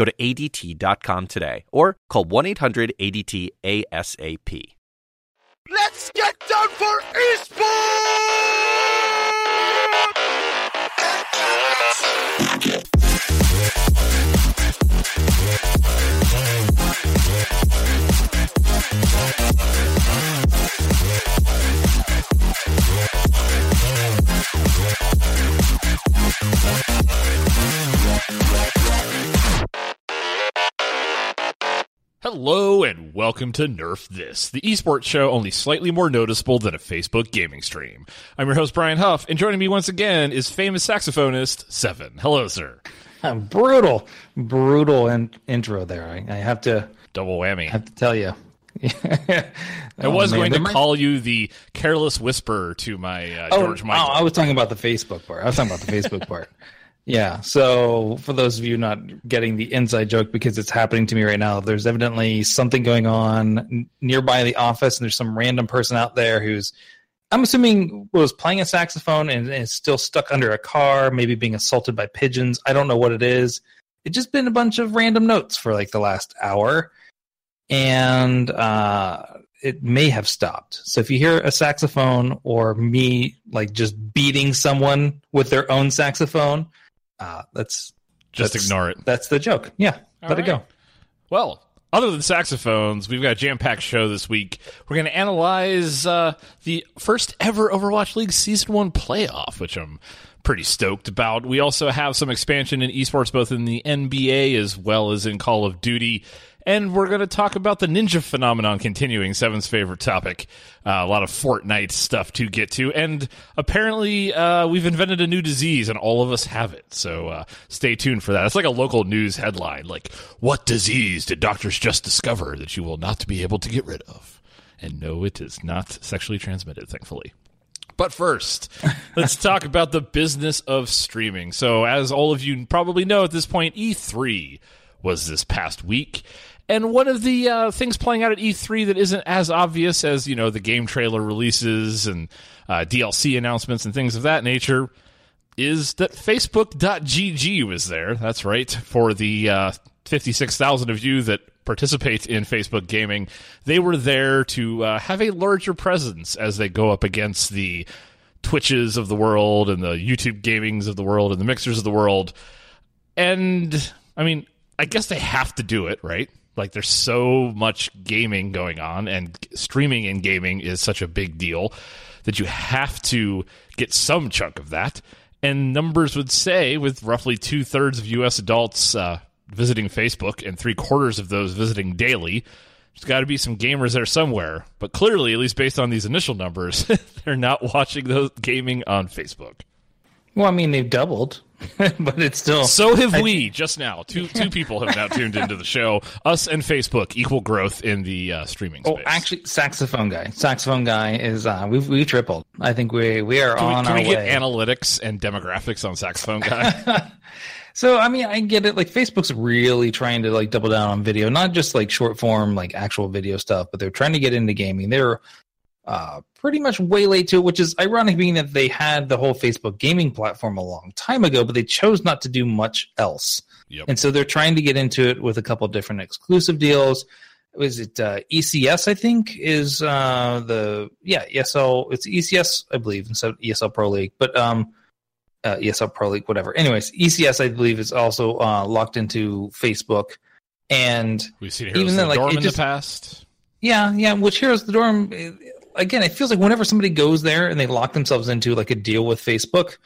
Go to ADT.com today or call 1 800 ADT ASAP. Let's get down for Hello and welcome to Nerf This, the esports show only slightly more noticeable than a Facebook gaming stream. I'm your host Brian Huff, and joining me once again is famous saxophonist Seven. Hello, sir. brutal, brutal in- intro there. I, I, have to double whammy. I have to tell you. I oh, was man. going to call you the careless whisper to my uh, oh, George Michael. Oh, I was talking about the Facebook part. I was talking about the Facebook part. Yeah. So for those of you not getting the inside joke because it's happening to me right now, there's evidently something going on nearby the office, and there's some random person out there who's, I'm assuming, was playing a saxophone and is still stuck under a car, maybe being assaulted by pigeons. I don't know what it is. It's just been a bunch of random notes for like the last hour, and uh, it may have stopped. So if you hear a saxophone or me like just beating someone with their own saxophone uh, that's just that's, ignore it. That's the joke. Yeah, All let right. it go. Well, other than saxophones, we've got a jam-packed show this week. We're going to analyze uh, the first ever Overwatch League Season One playoff, which I'm pretty stoked about. We also have some expansion in esports, both in the NBA as well as in Call of Duty and we're going to talk about the ninja phenomenon continuing, Seven's favorite topic. Uh, a lot of Fortnite stuff to get to, and apparently uh, we've invented a new disease, and all of us have it. So uh, stay tuned for that. It's like a local news headline, like "What disease did doctors just discover that you will not be able to get rid of?" And no, it is not sexually transmitted, thankfully. But first, let's talk about the business of streaming. So, as all of you probably know at this point, E3 was this past week. And one of the uh, things playing out at E3 that isn't as obvious as, you know, the game trailer releases and uh, DLC announcements and things of that nature is that Facebook.gg was there. That's right. For the uh, 56,000 of you that participate in Facebook gaming, they were there to uh, have a larger presence as they go up against the Twitches of the world and the YouTube gamings of the world and the mixers of the world. And I mean, I guess they have to do it, right? Like there's so much gaming going on, and streaming in gaming is such a big deal that you have to get some chunk of that. And numbers would say, with roughly two thirds of U.S. adults uh, visiting Facebook and three quarters of those visiting daily, there's got to be some gamers there somewhere. But clearly, at least based on these initial numbers, they're not watching those gaming on Facebook. Well, I mean, they've doubled. but it's still. So have I, we just now. Two two people have now tuned into the show. Us and Facebook equal growth in the uh, streaming. Oh, actually, saxophone guy. Saxophone guy is uh, we've we tripled. I think we we are can on we, can our we get way. analytics and demographics on saxophone guy? so I mean, I get it. Like Facebook's really trying to like double down on video, not just like short form, like actual video stuff, but they're trying to get into gaming. They're uh, pretty much way late to it, which is ironic being that they had the whole Facebook gaming platform a long time ago, but they chose not to do much else. Yep. And so they're trying to get into it with a couple different exclusive deals. Was it uh, ECS? I think is uh, the yeah ESL. It's ECS, I believe, instead of ESL Pro League, but um, uh, ESL Pro League, whatever. Anyways, ECS, I believe, is also uh, locked into Facebook, and we've seen Heroes even then, like Dorm in just, the past. Yeah, yeah. Which Heroes the Dorm again, it feels like whenever somebody goes there and they lock themselves into like a deal with Facebook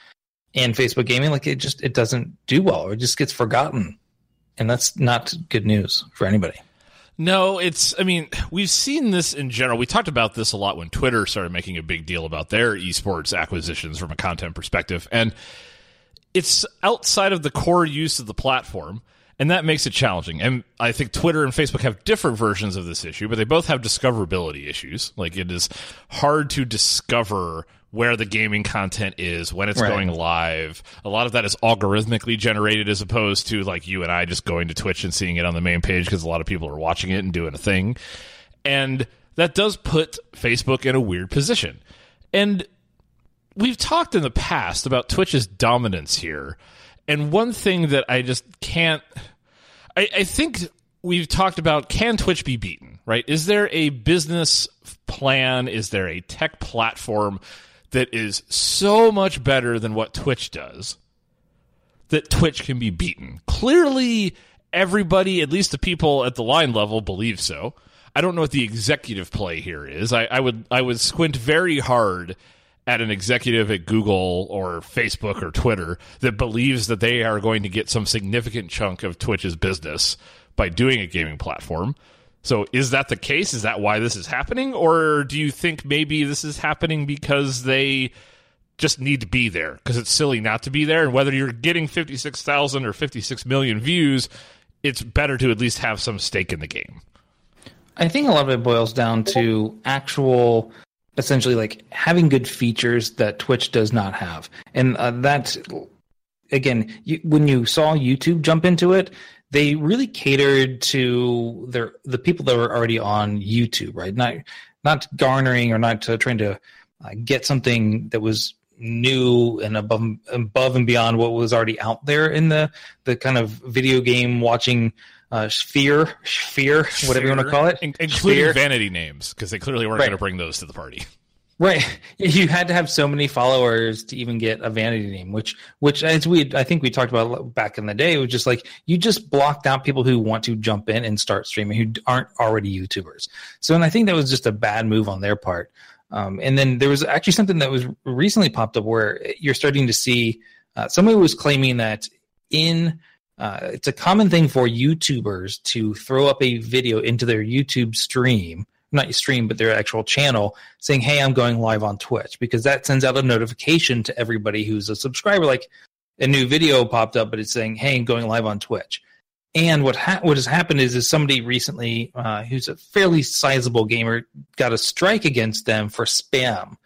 and Facebook gaming, like it just it doesn't do well or it just gets forgotten. And that's not good news for anybody. No, it's, I mean, we've seen this in general. We talked about this a lot when Twitter started making a big deal about their esports acquisitions from a content perspective. And it's outside of the core use of the platform. And that makes it challenging. And I think Twitter and Facebook have different versions of this issue, but they both have discoverability issues. Like it is hard to discover where the gaming content is, when it's Right. going live. A lot of that is algorithmically generated as opposed to like you and I just going to Twitch and seeing it on the main page because a lot of people are watching it and doing a thing. And that does put Facebook in a weird position. And we've talked in the past about Twitch's dominance here. And one thing that I just can't I, I think we've talked about can Twitch be beaten, right? Is there a business plan? Is there a tech platform that is so much better than what Twitch does that Twitch can be beaten? Clearly, everybody, at least the people at the line level, believe so. I don't know what the executive play here is. I, I would I would squint very hard at an executive at Google or Facebook or Twitter that believes that they are going to get some significant chunk of Twitch's business by doing a gaming platform. So is that the case? Is that why this is happening? Or do you think maybe this is happening because they just need to be there because it's silly not to be there and whether you're getting 56,000 or 56 million views, it's better to at least have some stake in the game. I think a lot of it boils down to actual, essentially like having good features that Twitch does not have, and uh, that again, you, when you saw YouTube jump into it, they really catered to their the people that were already on YouTube, right? Not not garnering or not uh, trying to uh, get something that was new and above above and beyond what was already out there in the the kind of video game watching uh, sphere, sphere, whatever you want to call it, In- including Sphere. vanity names because they clearly weren't Right. going to bring those to the party. Right. You had to have so many followers to even get a vanity name, which, which as we, I think we talked about back in the day, it was just like you just blocked out people who want to jump in and start streaming who aren't already YouTubers. So, and I think that was just a bad move on their part. Um, and then there was actually something that was recently popped up where you're starting to see uh, somebody was claiming that in uh, it's a common thing for YouTubers to throw up a video into their YouTube stream, not your stream, but their actual channel, saying, "Hey, I'm going live on Twitch," because that sends out a notification to everybody who's a subscriber. Like a new video popped up, but it's saying, "Hey, I'm going live on Twitch." And what ha- what has happened is, is somebody recently, uh, who's a fairly sizable gamer, got a strike against them for spam.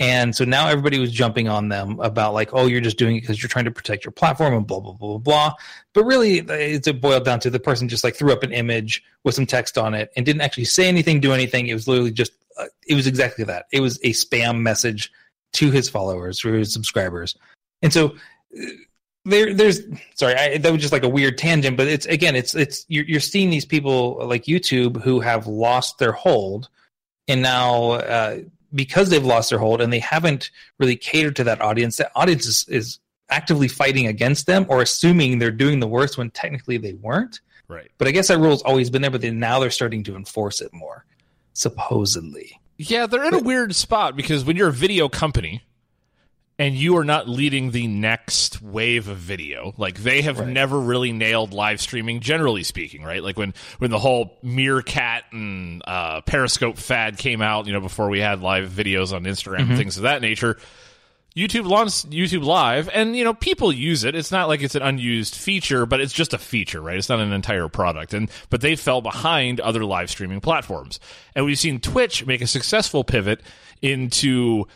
And so now everybody was jumping on them about like, oh, you're just doing it because you're trying to protect your platform and blah blah blah blah blah. But really, it's it boiled down to the person just like threw up an image with some text on it and didn't actually say anything, do anything. It was literally just, uh, it was exactly that. It was a spam message to his followers or his subscribers. And so uh, there, there's sorry, I, that was just like a weird tangent, but it's again, it's it's you're, you're seeing these people like YouTube who have lost their hold, and now uh, because they've lost their hold and they haven't really catered to that audience, that audience is, is actively fighting against them or assuming they're doing the worst when technically they weren't. Right. But I guess that rule's always been there, but then now they're starting to enforce it more, supposedly. Yeah, they're in a weird spot because when you're a video company and you are not leading the next wave of video, like they have Right. never really nailed live streaming, generally speaking, right? Like when when the whole Meerkat and uh, Periscope fad came out, you know, before we had live videos on Instagram and things of that nature. YouTube launched YouTube Live, and you know people use it. It's not like it's an unused feature, but it's just a feature, right? It's not an entire product. And but they fell behind other live streaming platforms, and we've seen Twitch make a successful pivot into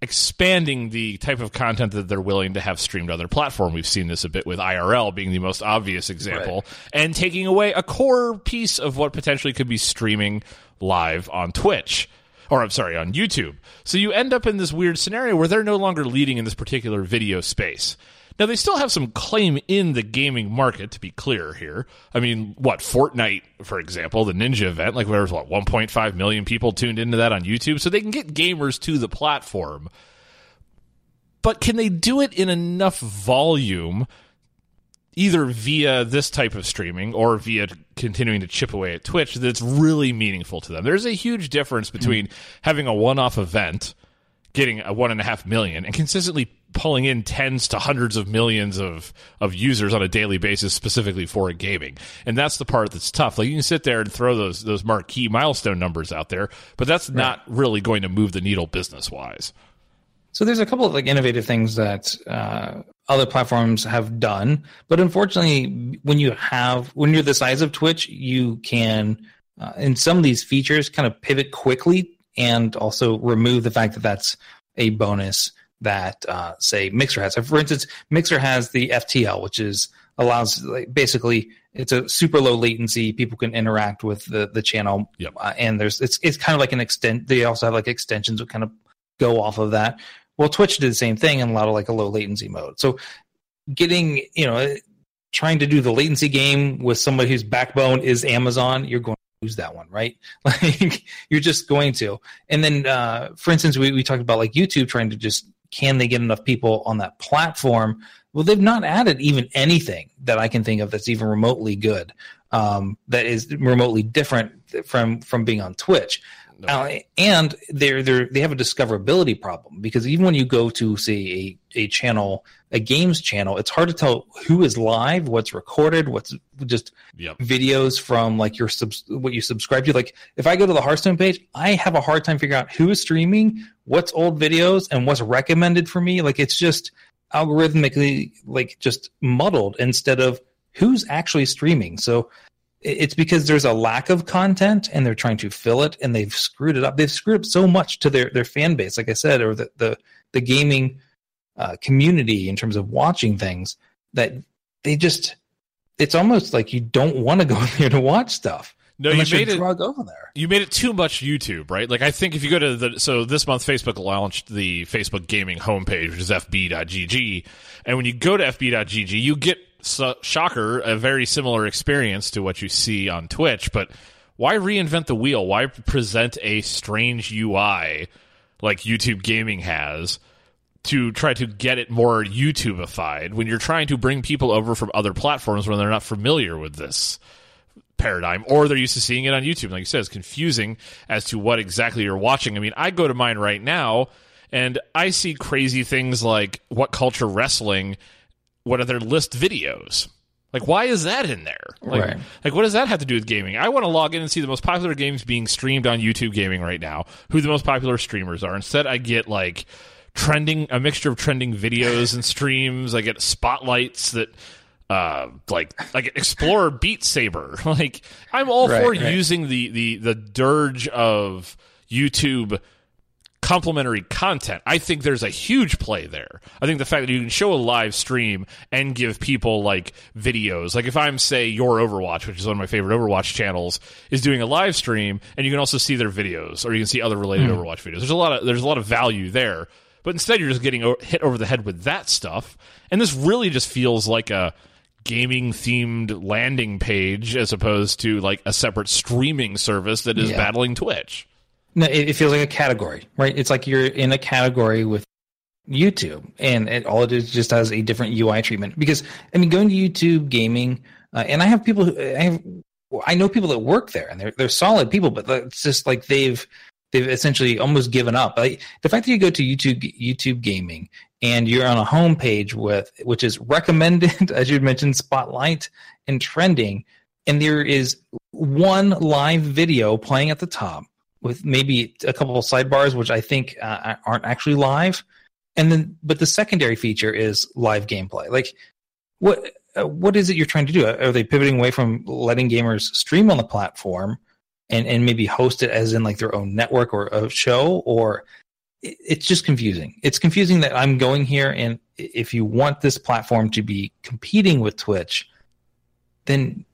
expanding the type of content that they're willing to have streamed on their platform. We've seen this a bit with IRL being the most obvious example, and taking away a core piece of what potentially could be streaming live on Twitch or I'm sorry, on YouTube. So you end up in this weird scenario where they're no longer leading in this particular video space. Now they still have some claim in the gaming market, to be clear here. I mean, what Fortnite, for example, the Ninja event, like there was what 1.5 million people tuned into that on YouTube, so they can get gamers to the platform. But can they do it in enough volume either via this type of streaming or via continuing to chip away at Twitch that's really meaningful to them. There's a huge difference between having a one off event, getting a one and a half million, and consistently pulling in tens to hundreds of millions of, of users on a daily basis specifically for gaming. And that's the part that's tough. Like you can sit there and throw those those marquee milestone numbers out there, but that's not really going to move the needle business wise. So there's a couple of like innovative things that uh, other platforms have done, but unfortunately, when you have when you're the size of Twitch, you can uh, in some of these features kind of pivot quickly and also remove the fact that that's a bonus that uh, say Mixer has. So for instance, Mixer has the FTL, which is allows like, basically it's a super low latency. People can interact with the the channel, Yep. uh, and there's it's it's kind of like an extent. They also have like extensions that kind of go off of that. Well, Twitch did the same thing in a lot of like a low latency mode. So getting you know trying to do the latency game with somebody whose backbone is Amazon, you're going to lose that one, right? Like you're just going to. And then, uh, for instance, we, we talked about like YouTube trying to just can they get enough people on that platform? Well, they've not added even anything that I can think of that's even remotely good. Um, that is remotely different from from being on Twitch. Uh, and they're they're they have a discoverability problem because even when you go to say a, a channel a games channel it's hard to tell who is live what's recorded what's just Yep. videos from like your subs what you subscribe to. Like if i go to the hearthstone page i have a hard time figuring out who is streaming what's old videos and what's recommended for me. Like it's just algorithmically like just muddled instead of who's actually streaming. So it's because there's a lack of content and they're trying to fill it and they've screwed it up they've screwed up so much to their their fan base like i said or the the, the gaming uh, community in terms of watching things that they just it's almost like you don't want to go there to watch stuff No, you made it. over there You made it too much YouTube, right? Like I think if you go to the so this month Facebook launched the Facebook gaming homepage, which is fb.gg, and when you go to fb.gg, you get so, shocker a very similar experience to what you see on Twitch. But why reinvent the wheel? Why present a strange UI like YouTube Gaming has? to try to get it more YouTubeified when you're trying to bring people over from other platforms when they're not familiar with this paradigm or they're used to seeing it on YouTube. Like you said, it's confusing as to what exactly you're watching. I mean, I go to mine right now and I see crazy things like what culture wrestling, what are their list videos? Like, why is that in there? Like, Right. like, what does that have to do with gaming? I want to log in and see the most popular games being streamed on YouTube Gaming right now, who the most popular streamers are. Instead, I get like trending, a mixture of trending videos and streams. I get spotlights that, uh, like, like Explorer Beat Saber. Like, I'm all Right, for right. using the the the dirge of YouTube complementary content. I think there's a huge play there. I think the fact that you can show a live stream and give people like videos, like if I'm say your Overwatch, which is one of my favorite Overwatch channels, is doing a live stream and you can also see their videos or you can see other related hmm. Overwatch videos. There's a lot of there's a lot of value there. But instead you're just getting o- hit over the head with that stuff. And this really just feels like a gaming themed landing page as opposed to like a separate streaming service that is Yeah. battling Twitch. No, it, it feels like a category, right? It's like you're in a category with YouTube, and it, all it is just has a different UI treatment. Because I mean, going to YouTube gaming, uh, and I have people who I have, I know people that work there, and they're they're solid people, but it's just like they've they've essentially almost given up. Like the fact that you go to YouTube YouTube gaming and you're on a homepage with which is recommended, as you mentioned, spotlight and trending, and there is one live video playing at the top with maybe a couple of sidebars, which I think uh, aren't actually live. And then, but the secondary feature is live gameplay. Like, what uh, what is it you're trying to do? Are they pivoting away from letting gamers stream on the platform and and maybe host it as in like their own network or a show? Or it's just confusing. It's confusing that I'm going here, and if you want this platform to be competing with Twitch, then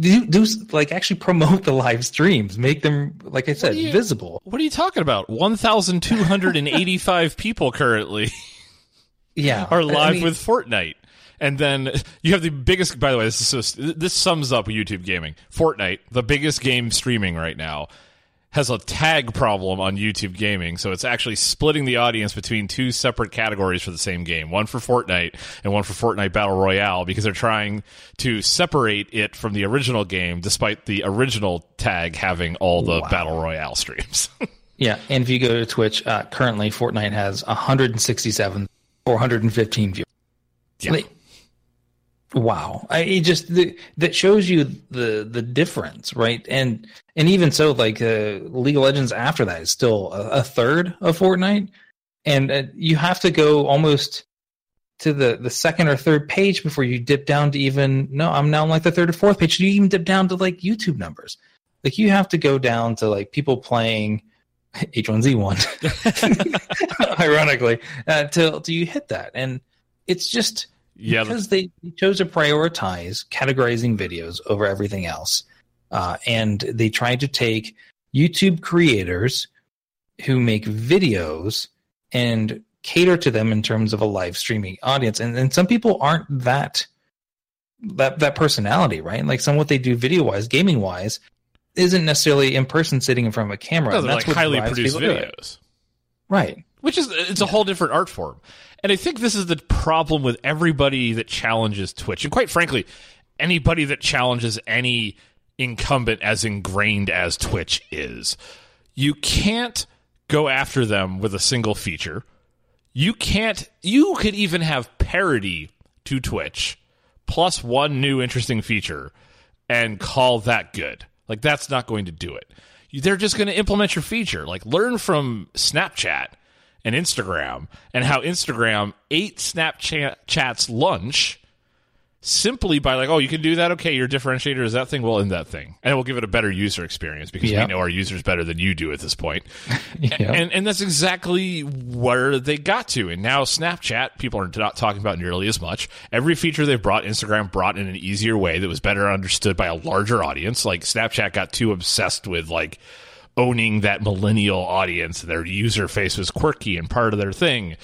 do, do like actually promote the live streams make them like i said do you- visible What are you talking about? 1,285 people currently yeah are I live mean, with Fortnite. And then you have the biggest, by the way, this, is so, this sums up YouTube gaming. Fortnite, the biggest game streaming right now, has a tag problem on YouTube gaming. So it's actually splitting the audience between two separate categories for the same game one for Fortnite and one for Fortnite Battle Royale because they're trying to separate it from the original game despite the original tag having all the Battle Royale streams. yeah and if you go to twitch uh, currently fortnite has 167 415 views Yeah. Like, wow. I, it just the, that shows you the the difference right? And and even so like uh, league of legends after that is still a, a third of fortnite. And uh, you have to go almost to the the second or third page before you dip down to even no i'm now on like the third or fourth page. You even dip down to like youtube numbers. Like you have to go down to like people playing h1z1 ironically uh, till, till you hit that. And it's just Yeah, because they chose to prioritize categorizing videos over everything else uh, and they tried to take youtube creators who make videos and cater to them in terms of a live streaming audience. And, and some people aren't that that that personality right? Like some what they do video wise gaming wise isn't necessarily in person sitting in front of a camera no, and they're that's like what highly drives produced people videos. right. Which is it's a whole different art form and i think this is the problem with everybody that challenges twitch and quite frankly anybody that challenges any incumbent as ingrained as twitch is. You can't go after them with a single feature. You can't you could even have parity to twitch plus one new interesting feature and call that good. Like that's not going to do it. They're just going to implement your feature. Like learn from snapchat and Instagram and how Instagram ate Snapchat's lunch simply by like, oh, you can do that. Okay, your differentiator is that thing. Well, in that thing, and it will give it a better user experience because Yeah. we know our users better than you do at this point. yeah. And and that's exactly where they got to. And now Snapchat, people are not talking about nearly as much. Every feature they've brought, Instagram brought in an easier way that was better understood by a larger audience. Like Snapchat got too obsessed with like owning that millennial audience. Their user face was quirky and part of their thing.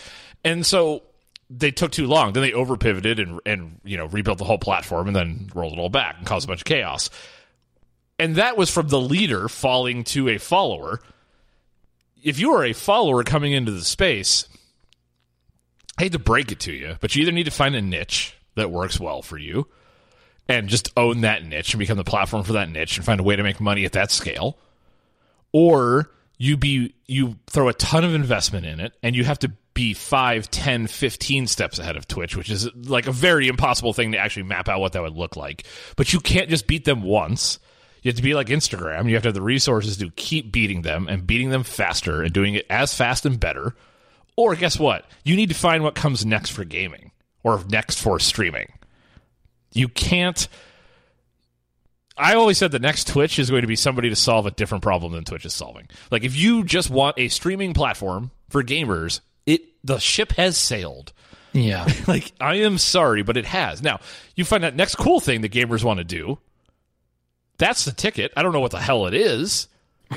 And so they took too long. Then they over pivoted and and you know rebuilt the whole platform and then rolled it all back and caused a bunch of chaos. And that was from the leader falling to a follower. If you are a follower coming into the space, I hate to break it to you, but you either need to find a niche that works well for you and just own that niche and become the platform for that niche and find a way to make money at that scale or you be you throw a ton of investment in it and you have to be 5 10 15 steps ahead of twitch which is like a very impossible thing to actually map out what that would look like. But you can't just beat them once. You have to be like instagram. You have to have the resources to keep beating them and beating them faster and doing it as fast and better. Or guess what? You need to find what comes next for gaming or next for streaming. You can't I always said the next Twitch is going to be somebody to solve a different problem than Twitch is solving. Like if you just want a streaming platform for gamers, it the ship has sailed. yeah Like I am sorry, but it has. Now, you find that next cool thing that gamers want to do. That's the ticket. I don't know what the hell it is.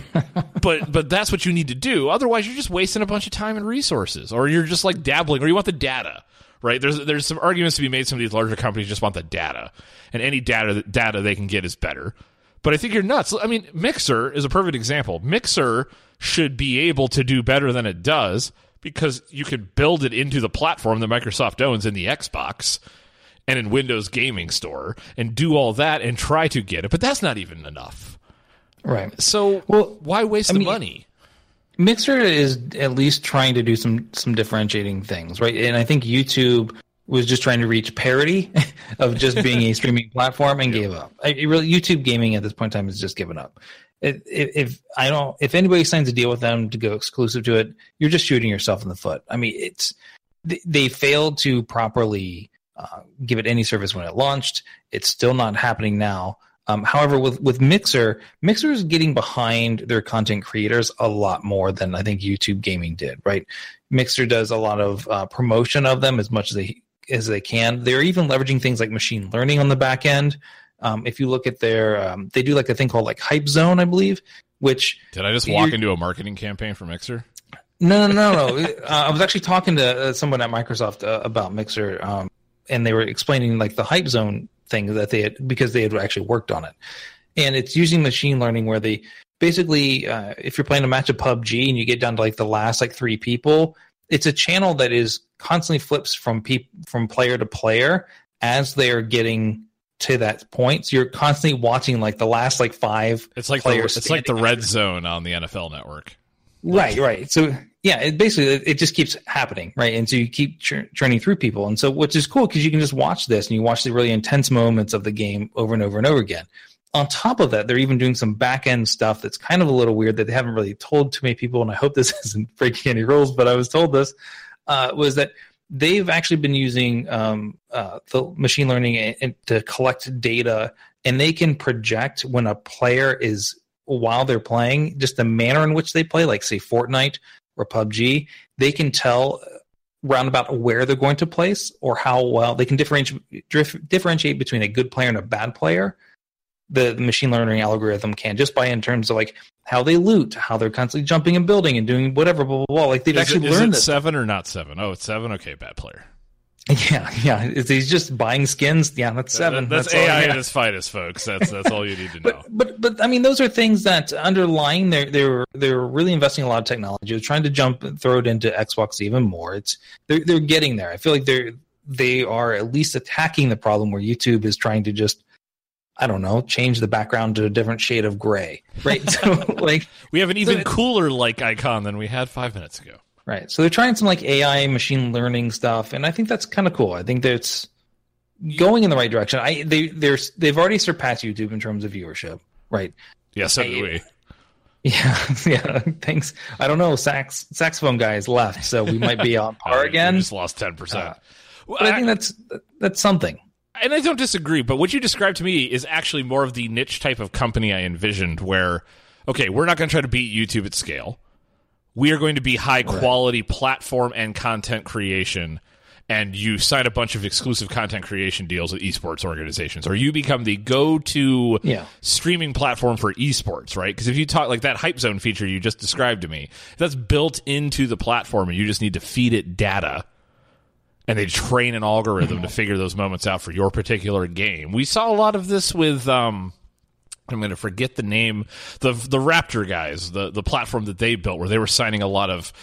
but but that's what you need to do. Otherwise, you're just wasting a bunch of time and resources, or you're just like dabbling, or you want the data, right? There's there's some arguments to be made. Some of these larger companies just want the data, and any data data they can get is better. But I think you're nuts. I mean, Mixer is a perfect example. Mixer should be able to do better than it does because you could build it into the platform that Microsoft owns in the Xbox and in Windows Gaming Store and do all that and try to get it. But that's not even enough. right So Well, why waste I the mean, money? Mixer is at least trying to do some some differentiating things, right? And I think YouTube was just trying to reach parity of just being a streaming platform and gave up. I, really, YouTube gaming at this point in time has just given up. If, if I don't, if anybody signs a deal with them to go exclusive to it, you're just shooting yourself in the foot. I mean, it's they, they failed to properly uh, give it any service when it launched. It's still not happening now. Um, however, with with Mixer, Mixer is getting behind their content creators a lot more than I think YouTube Gaming did. Right? Mixer does a lot of uh, promotion of them as much as they as they can. They're even leveraging things like machine learning on the back end. Um, if you look at their, um, they do like a thing called like Hype Zone, I believe, which Did I just walk into a marketing campaign for Mixer? no, no, no, no. uh, I was actually talking to uh, someone at Microsoft uh, about Mixer, um, and they were explaining like the hype zone thing that they had because they had actually worked on it, and it's using machine learning where they basically, uh, if you're playing a match of PUBG and you get down to like the last like three people, it's a channel that is constantly flips from peop- from player to player as they are getting to that point. So you're constantly watching like the last like five It's like the, it's like the red zone on the NFL network. Right, right. So yeah, it basically it just keeps happening, right? And so you keep chur- churning through people, and so which is cool because you can just watch this and you watch the really intense moments of the game over and over and over again. on top of that, they're even doing some back end stuff that's kind of a little weird that they haven't really told too many people. And I hope this isn't breaking any rules, but I was told this uh, was that they've actually been using um, uh, the machine learning and, and to collect data, and they can project when a player is while they're playing, just the manner in which they play, like say Fortnite or PUBG, they can tell roundabout where they're going to place or how well they can differentiate differentiate between a good player and a bad player the, the machine learning algorithm can just by in terms of like how they loot, how they're constantly jumping and building and doing whatever, blah blah blah. Like they've Is actually it, is learned it this. seven or not seven? Oh, it's seven. Okay, bad player. Yeah, yeah. Is he's just buying skins? Yeah, that's seven. That- that's, all, AI yeah. at its finest, folks. That's that's all you need to know. But, but but I mean, those are things that underlying they're they're they're really investing a lot of technology. They're trying to jump throw it into Xbox even more. It's they're they're getting there. I feel like they're they are at least attacking the problem where YouTube is trying to just I don't know change the background to a different shade of gray. Right. so like we have an even it- cooler like icon than we had five minutes ago. Right. So they're trying some like AI machine learning stuff, and I think that's kind of cool. I think that's going in the right direction. I they they're they've already surpassed YouTube in terms of viewership. Right. Yeah, so I- do we. Yeah. Yeah. Thanks. I don't know. Sax saxophone guy left, so we might be on Uh, par we again. just lost ten percent. Uh, But I think that's that's something. and I don't disagree, but what you described to me is actually more of the niche type of company I envisioned where, okay, we're not going to try to beat YouTube at scale. We are going to be high quality platform and content creation. And you sign a bunch of exclusive content creation deals with esports organizations, or you become the go to Yeah. streaming platform for esports, right? Because if you talk like that hype zone feature you just described to me, that's built into the platform and you just need to feed it data and they train an algorithm to figure those moments out for your particular game. We saw a lot of this with um I'm going to forget the name the the Raptor guys, the the platform that they built where they were signing a lot of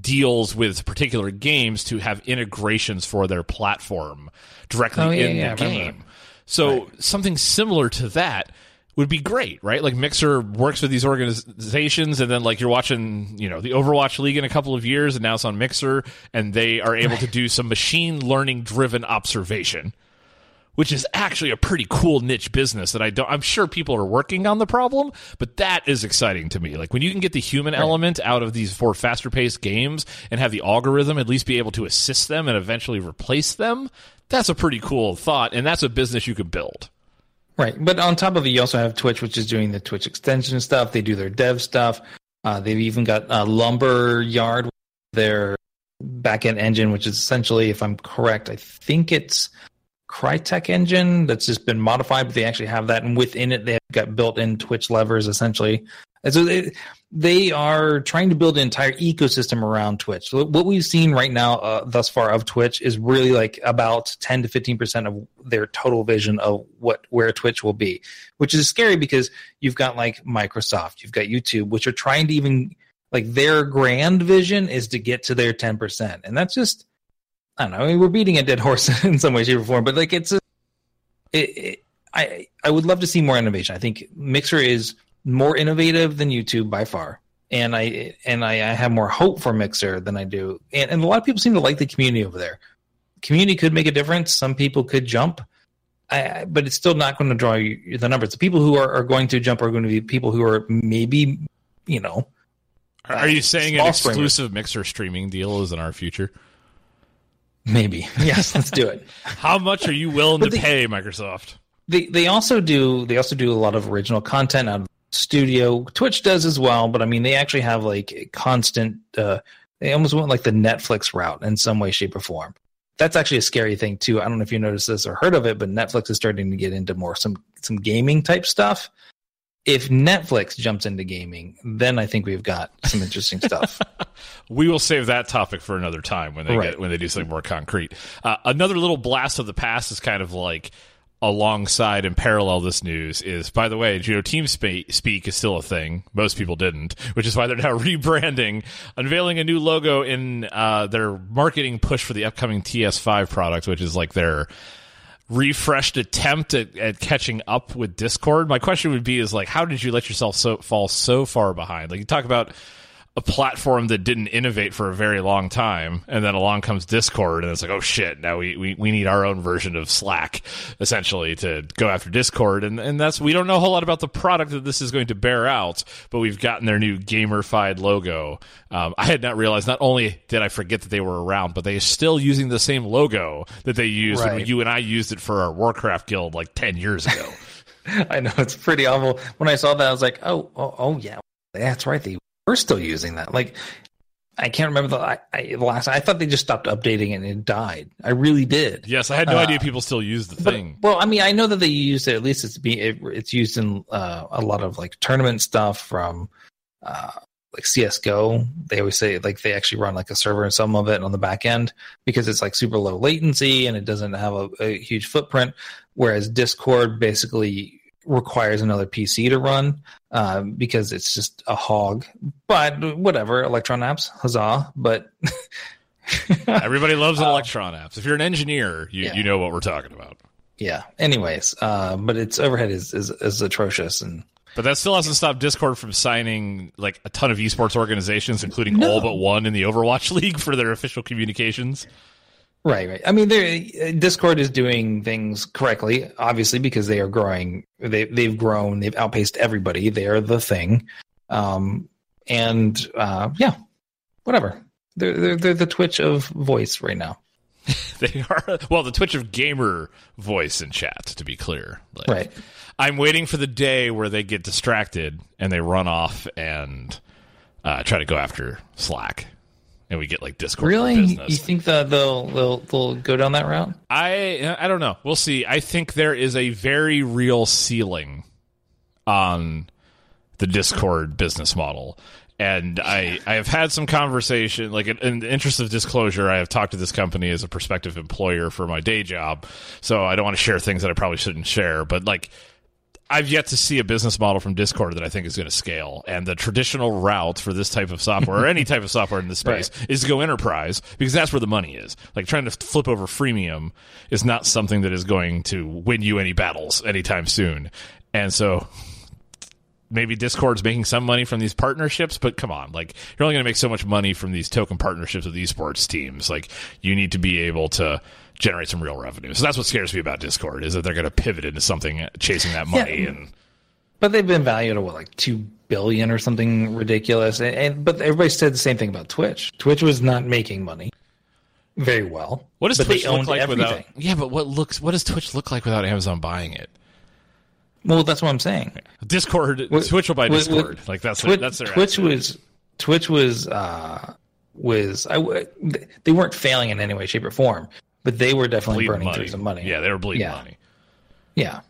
deals with particular games to have integrations for their platform directly Oh, yeah, in yeah, the game. So something similar to that would be great, right? Like Mixer works with these organizations, and then like you're watching, you know, the Overwatch League in a couple of years, and now it's on Mixer, and they are able to do some machine learning driven observation, which is actually a pretty cool niche business that I don't. I'm sure people are working on the problem, but that is exciting to me. Like when you can get the human element out of these four faster paced games and have the algorithm at least be able to assist them and eventually replace them. That's a pretty cool thought, and that's a business you could build. Right. But on top of it, you also have Twitch, which is doing the Twitch extension stuff. They do their dev stuff. Uh, they've even got a uh, Lumberyard, their backend engine, which is essentially, if I'm correct, I think it's Crytek engine that's just been modified, but they actually have that. And within it, they've got built in Twitch levers, essentially. And so they, they are trying to build an entire ecosystem around Twitch. So what we've seen right now, uh, thus far, of Twitch is really like about 10 to 15 percent of their total vision of what where Twitch will be, which is scary because you've got like Microsoft, you've got YouTube, which are trying to even like their grand vision is to get to their 10 percent, and that's just I don't know. I mean, we're beating a dead horse in some way, shape, or form, but like it's a, it, it, I I would love to see more innovation. I think Mixer is more innovative than YouTube by far, and I and I, I have more hope for Mixer than I do. And, and a lot of people seem to like the community over there. Community could make a difference. Some people could jump, I, but it's still not going to draw you the numbers. The people who are, are going to jump are going to be people who are maybe, you know, Are, are you uh, saying an exclusive Mixer streaming deal is in our future? Maybe yes, let's do it. How much are you willing to But the- pay, Microsoft? they they also do they also do a lot of original content out of studio. Twitch does as well, but I mean they actually have like constant. Uh, they almost went like the Netflix route in some way, shape, or form. That's actually a scary thing too. I don't know if you noticed this or heard of it, but Netflix is starting to get into more some some gaming type stuff. If Netflix jumps into gaming, then I think we've got some interesting stuff. We will save that topic for another time when they Right. get when they do something more concrete. Uh, another little blast of the past is kind of like alongside and parallel this news is by the way you know TeamSpeak, is still a thing most people didn't which is why they're now rebranding unveiling a new logo in uh, their marketing push for the upcoming ts5 product which is like their refreshed attempt at, at catching up with discord my question would be is like how did you let yourself so fall so far behind? Like you talk about a platform that didn't innovate for a very long time and then along comes discord and it's like oh shit now we, we, we need our own version of slack essentially to go after discord and, and that's we don't know a whole lot about the product that this is going to bear out but we've gotten their new gamerfied logo um, i had not realized not only did i forget that they were around but they are still using the same logo that they used when you and i used it for our warcraft guild like 10 years ago I know it's pretty awful. When I saw that, I was like, oh, oh, oh yeah, that's right. They were still using that. Like, I can't remember the, I, I, the last. I thought they just stopped updating it and it died. I really did. yes i had no Uh, idea people still use the But- thing well, I mean, I know that they use it. At least it's be it, it's used in uh, a lot of like tournament stuff from uh, like CS:GO. They always say like they actually run like a server and some of it on the back end because it's like super low latency and it doesn't have a, a huge footprint. Whereas Discord basically requires another PC to run um, because it's just a hog. But whatever, Electron apps, huzzah! But everybody loves electron apps if you're an engineer you, Yeah. you know what we're talking about yeah. Anyways, uh, but its overhead is, is is atrocious and. But that still hasn't stopped Discord from signing like a ton of esports organizations, including No. all but one in the Overwatch League for their official communications. Right, right. I mean, they're, Discord is doing things correctly, obviously, because they are growing. They they've grown. They've outpaced everybody. They are the thing, um, and uh, yeah, whatever. They're, they're they're the Twitch of voice right now. They are well, the Twitch of gamer voice in chat. To be clear, Like, Right. I'm waiting for the day where they get distracted and they run off and uh, try to go after Slack, and we get like Discord Really, you think that they'll they'll they'll go down that route? I I don't know. We'll see. I think there is a very real ceiling on the Discord business model. And I, I have had some conversation, like in, in the interest of disclosure, I have talked to this company as a prospective employer for my day job. So I don't want to share things that I probably shouldn't share. But like, I've yet to see a business model from Discord that I think is going to scale. And the traditional route for this type of software or any type of software in this space is to go enterprise because that's where the money is. Like trying to flip over freemium is not something that is going to win you any battles anytime soon. And so maybe Discord's making some money from these partnerships, but come on, like you're only going to make so much money from these token partnerships with esports teams. Like you need to be able to generate some real revenue. So that's what scares me about Discord is that they're going to pivot into something chasing that money Yeah. and But they've been valued at what, like two billion or something ridiculous. And, and but everybody said the same thing about Twitch. Twitch was not making money very well. what does Twitch look like without. Yeah, but what looks what does Twitch look like without Amazon buying it? Well, that's what I'm saying. Discord What- Twitch will buy Discord. what- like that's their, Twitch, that's their Twitch attitude. was Twitch was uh was I they weren't failing in any way, shape, or form, but they were definitely bleeding burning money. through some money. Yeah, they were bleeding Yeah. money. yeah.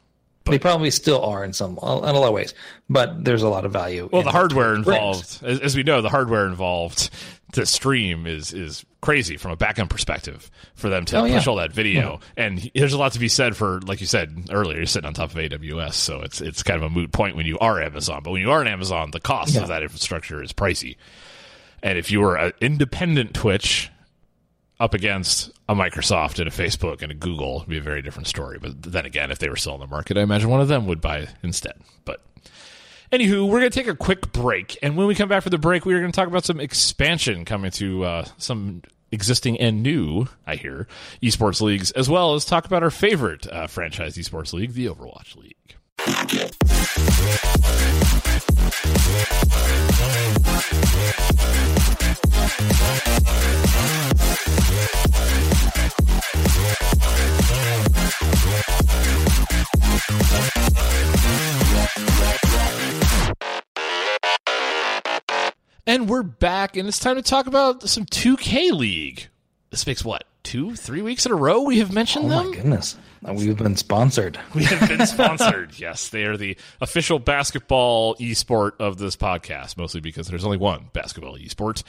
they probably still are in some in a lot of ways, but there's a lot of value. Well, in the hardware involved, as, as we know, the hardware involved to stream is is crazy from a backend perspective for them to Oh, yeah. push all that video. Mm-hmm. And there's a lot to be said for, like you said earlier, you're sitting on top of AWS, so it's it's kind of a moot point when you are Amazon. But when you are an Amazon, the cost Yeah. of that infrastructure is pricey. And if you were an independent Twitch up against a Microsoft and a Facebook and a Google, it'd be a very different story. But then again, if they were still in the market, I imagine one of them would buy instead. But Anywho, we're going to take a quick break. And when we come back for the break, we are going to talk about some expansion coming to uh, some existing and new, I hear, esports leagues, as well as talk about our favorite uh, franchise esports league, the Overwatch League. And we're back, and it's time to talk about some 2K League. This makes what, two, three weeks in a row we have mentioned Oh them? my goodness, we've been sponsored. We have been sponsored. yes, they are the official basketball esport of this podcast, mostly because there's only one basketball esport.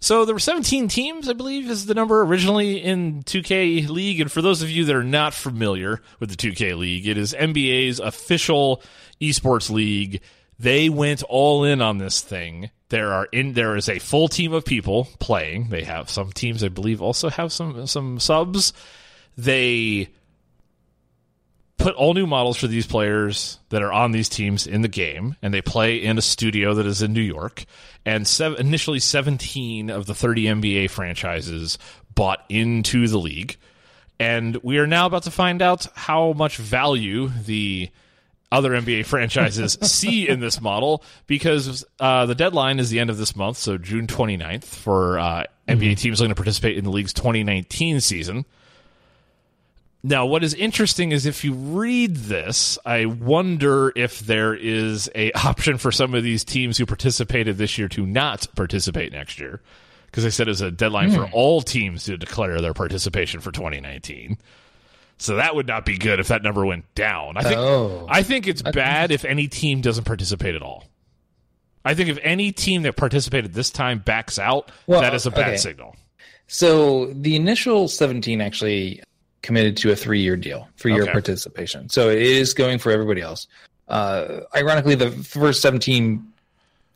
So there were 17 teams, I believe, is the number originally in 2K League. And for those of you that are not familiar with the 2K League, it is NBA's official esports league. They went all in on this thing. There are in there is a full team of people playing. They have some teams, I believe, also have some some subs. They put all new models for these players that are on these teams in the game, and they play in a studio that is in New York. And initially, 17 of the 30 NBA franchises bought into the league. And we are now about to find out how much value the other NBA franchises see in this model because uh, the deadline is the end of this month, so June 29th, for uh, NBA teams looking to participate in the league's 2019 season. Now, what is interesting is if you read this, I wonder if there is a option for some of these teams who participated this year to not participate next year, because they said it's a deadline for all teams to declare their participation for 2019. So that would not be good if that number went down. I think Oh. I think it's bad if any team doesn't participate at all. I think if any team that participated this time backs out, Well, that is a bad okay. signal. So the initial 17 actually committed to a three year deal for your Okay. participation. So it is going for everybody else. Uh, ironically, the first 17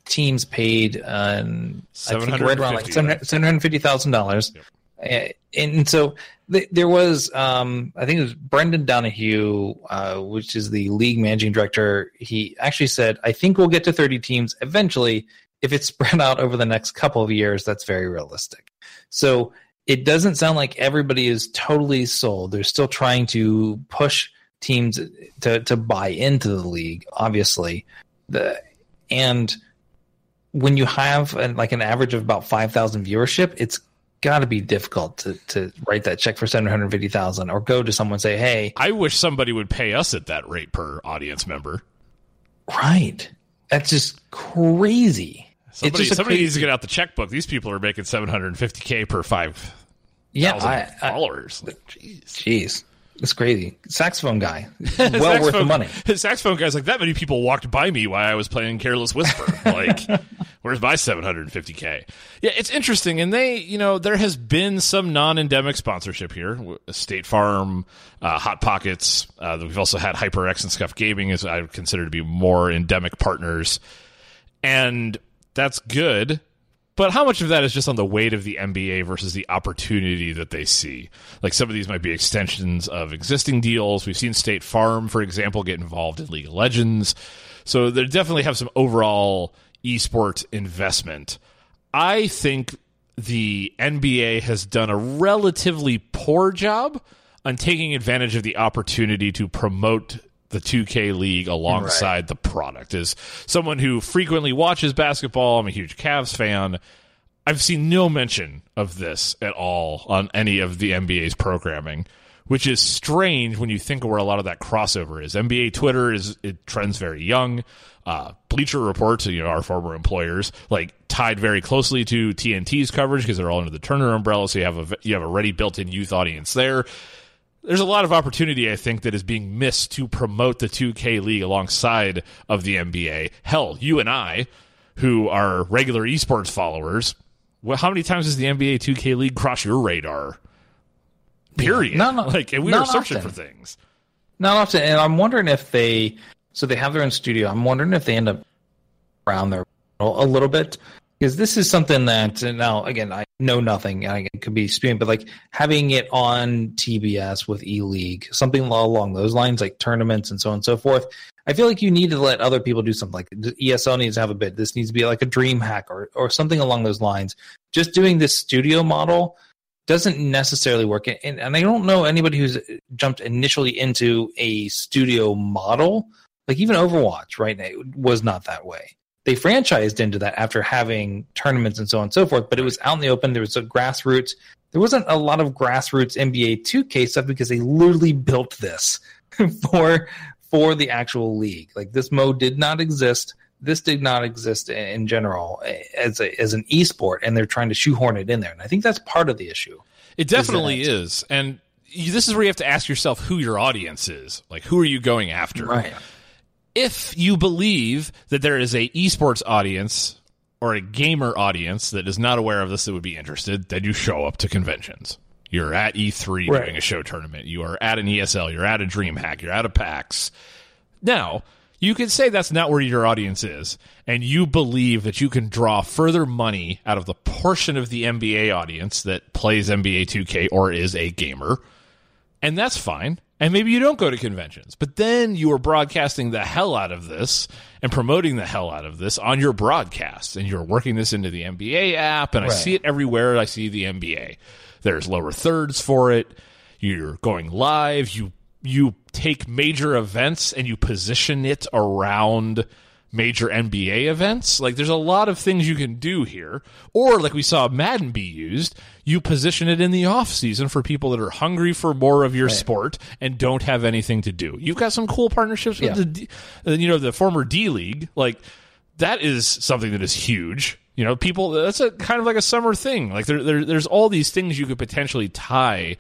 teams paid, uh, I think right around like $750,000. $750,000. Uh, And so th- there was, um, I think it was Brendan Donohue, uh, which is the league managing director. He actually said, I think we'll get to 30 teams eventually. If it's spread out over the next couple of years, that's very realistic. So it doesn't sound like everybody is totally sold. They're still trying to push teams to, to buy into the league, obviously. The, and when you have an, like an average of about 5,000 viewership, it's got to be difficult to, to write that check for 750,000 or go to someone and say, hey, I wish somebody would pay us at that rate per audience member. right. That's just crazy. Somebody, just somebody needs to get out the checkbook. These people are making 750k per five Yeah, I, I, followers. Like, Jeez. jeez. It's crazy. Saxophone guy. Well worth the money. The saxophone guy's like that many people walked by me while I was playing Careless Whisper. like, where's my 750k? Yeah, it's interesting, and they, you know, there has been some non-endemic sponsorship here. State Farm, uh, Hot Pockets. Uh, we've also had HyperX and Scuff Gaming, as I would consider to be more endemic partners, and that's good. But how much of that is just on the weight of the NBA versus the opportunity that they see? Like some of these might be extensions of existing deals. We've seen State Farm, for example, get involved in League of Legends. So they definitely have some overall esports investment. I think the NBA has done a relatively poor job on taking advantage of the opportunity to promote the 2K league alongside the product. As someone who frequently watches basketball, I'm a huge Cavs fan. I've seen no mention of this at all on any of the NBA's programming, which is strange when you think of where a lot of that crossover is. NBA Twitter is it trends very young. Uh, Bleacher Report, you know, our former employers, like tied very closely to TNT's coverage because they're all under the Turner umbrella. So you have a you have a ready built-in youth audience there there's a lot of opportunity I think that is being missed to promote the 2K league alongside of the NBA. Hell, you and I, who are regular esports followers, well, how many times does the NBA 2K league cross your radar? Period. Not- not- like, and we were searching often. for things. Not often. And I'm wondering if they, so they have their own studio. I'm wondering if they end up around there a little bit. Because this is something that, now again, I know nothing. I could be spewing, but like having it on TBS with E League, something along those lines, like tournaments and so on and so forth. I feel like you need to let other people do something. Like ESL needs to have a bit. This needs to be like a DreamHack or, or something along those lines. Just doing this studio model doesn't necessarily work. And, and I don't know anybody who's jumped initially into a studio model. Like even Overwatch, right? It was not that way. They franchised into that after having tournaments and so on and so forth, but it was out in the open. There was a grassroots. There wasn't a lot of grassroots NBA 2K stuff because they literally built this for for the actual league. Like this mode did not exist. This did not exist in, general as a, as an esport, and they're trying to shoehorn it in there. And I think that's part of the issue. It definitely is. And you, this is where you have to ask yourself who your audience is. Like, who are you going after? If you believe that there is a esports audience or a gamer audience that is not aware of this that would be interested, then you show up to conventions. You're at E3 Right. doing a show tournament. You are at an ESL. You're at a DreamHack. You're at a PAX. Now, you could say that's not where your audience is, and you believe that you can draw further money out of the portion of the NBA audience that plays NBA 2K or is a gamer, and that's fine. And maybe you don't go to conventions, but then you are broadcasting the hell out of this and promoting the hell out of this on your broadcast. And you're working this into the NBA app. And I see it everywhere. I see the NBA. There's lower thirds for it. You're going live. You, you take major events and you position it around major NBA events. Like there's a lot of things you can do here. Or like we saw Madden be used, you position it in the off season for people that are hungry for more of your sport and don't have anything to do. You've got some cool partnerships with Yeah. the uh, you know the former D League. Like that is something that is huge. You know, people that's a kind of like a summer thing. Like there, there there's all these things you could potentially tie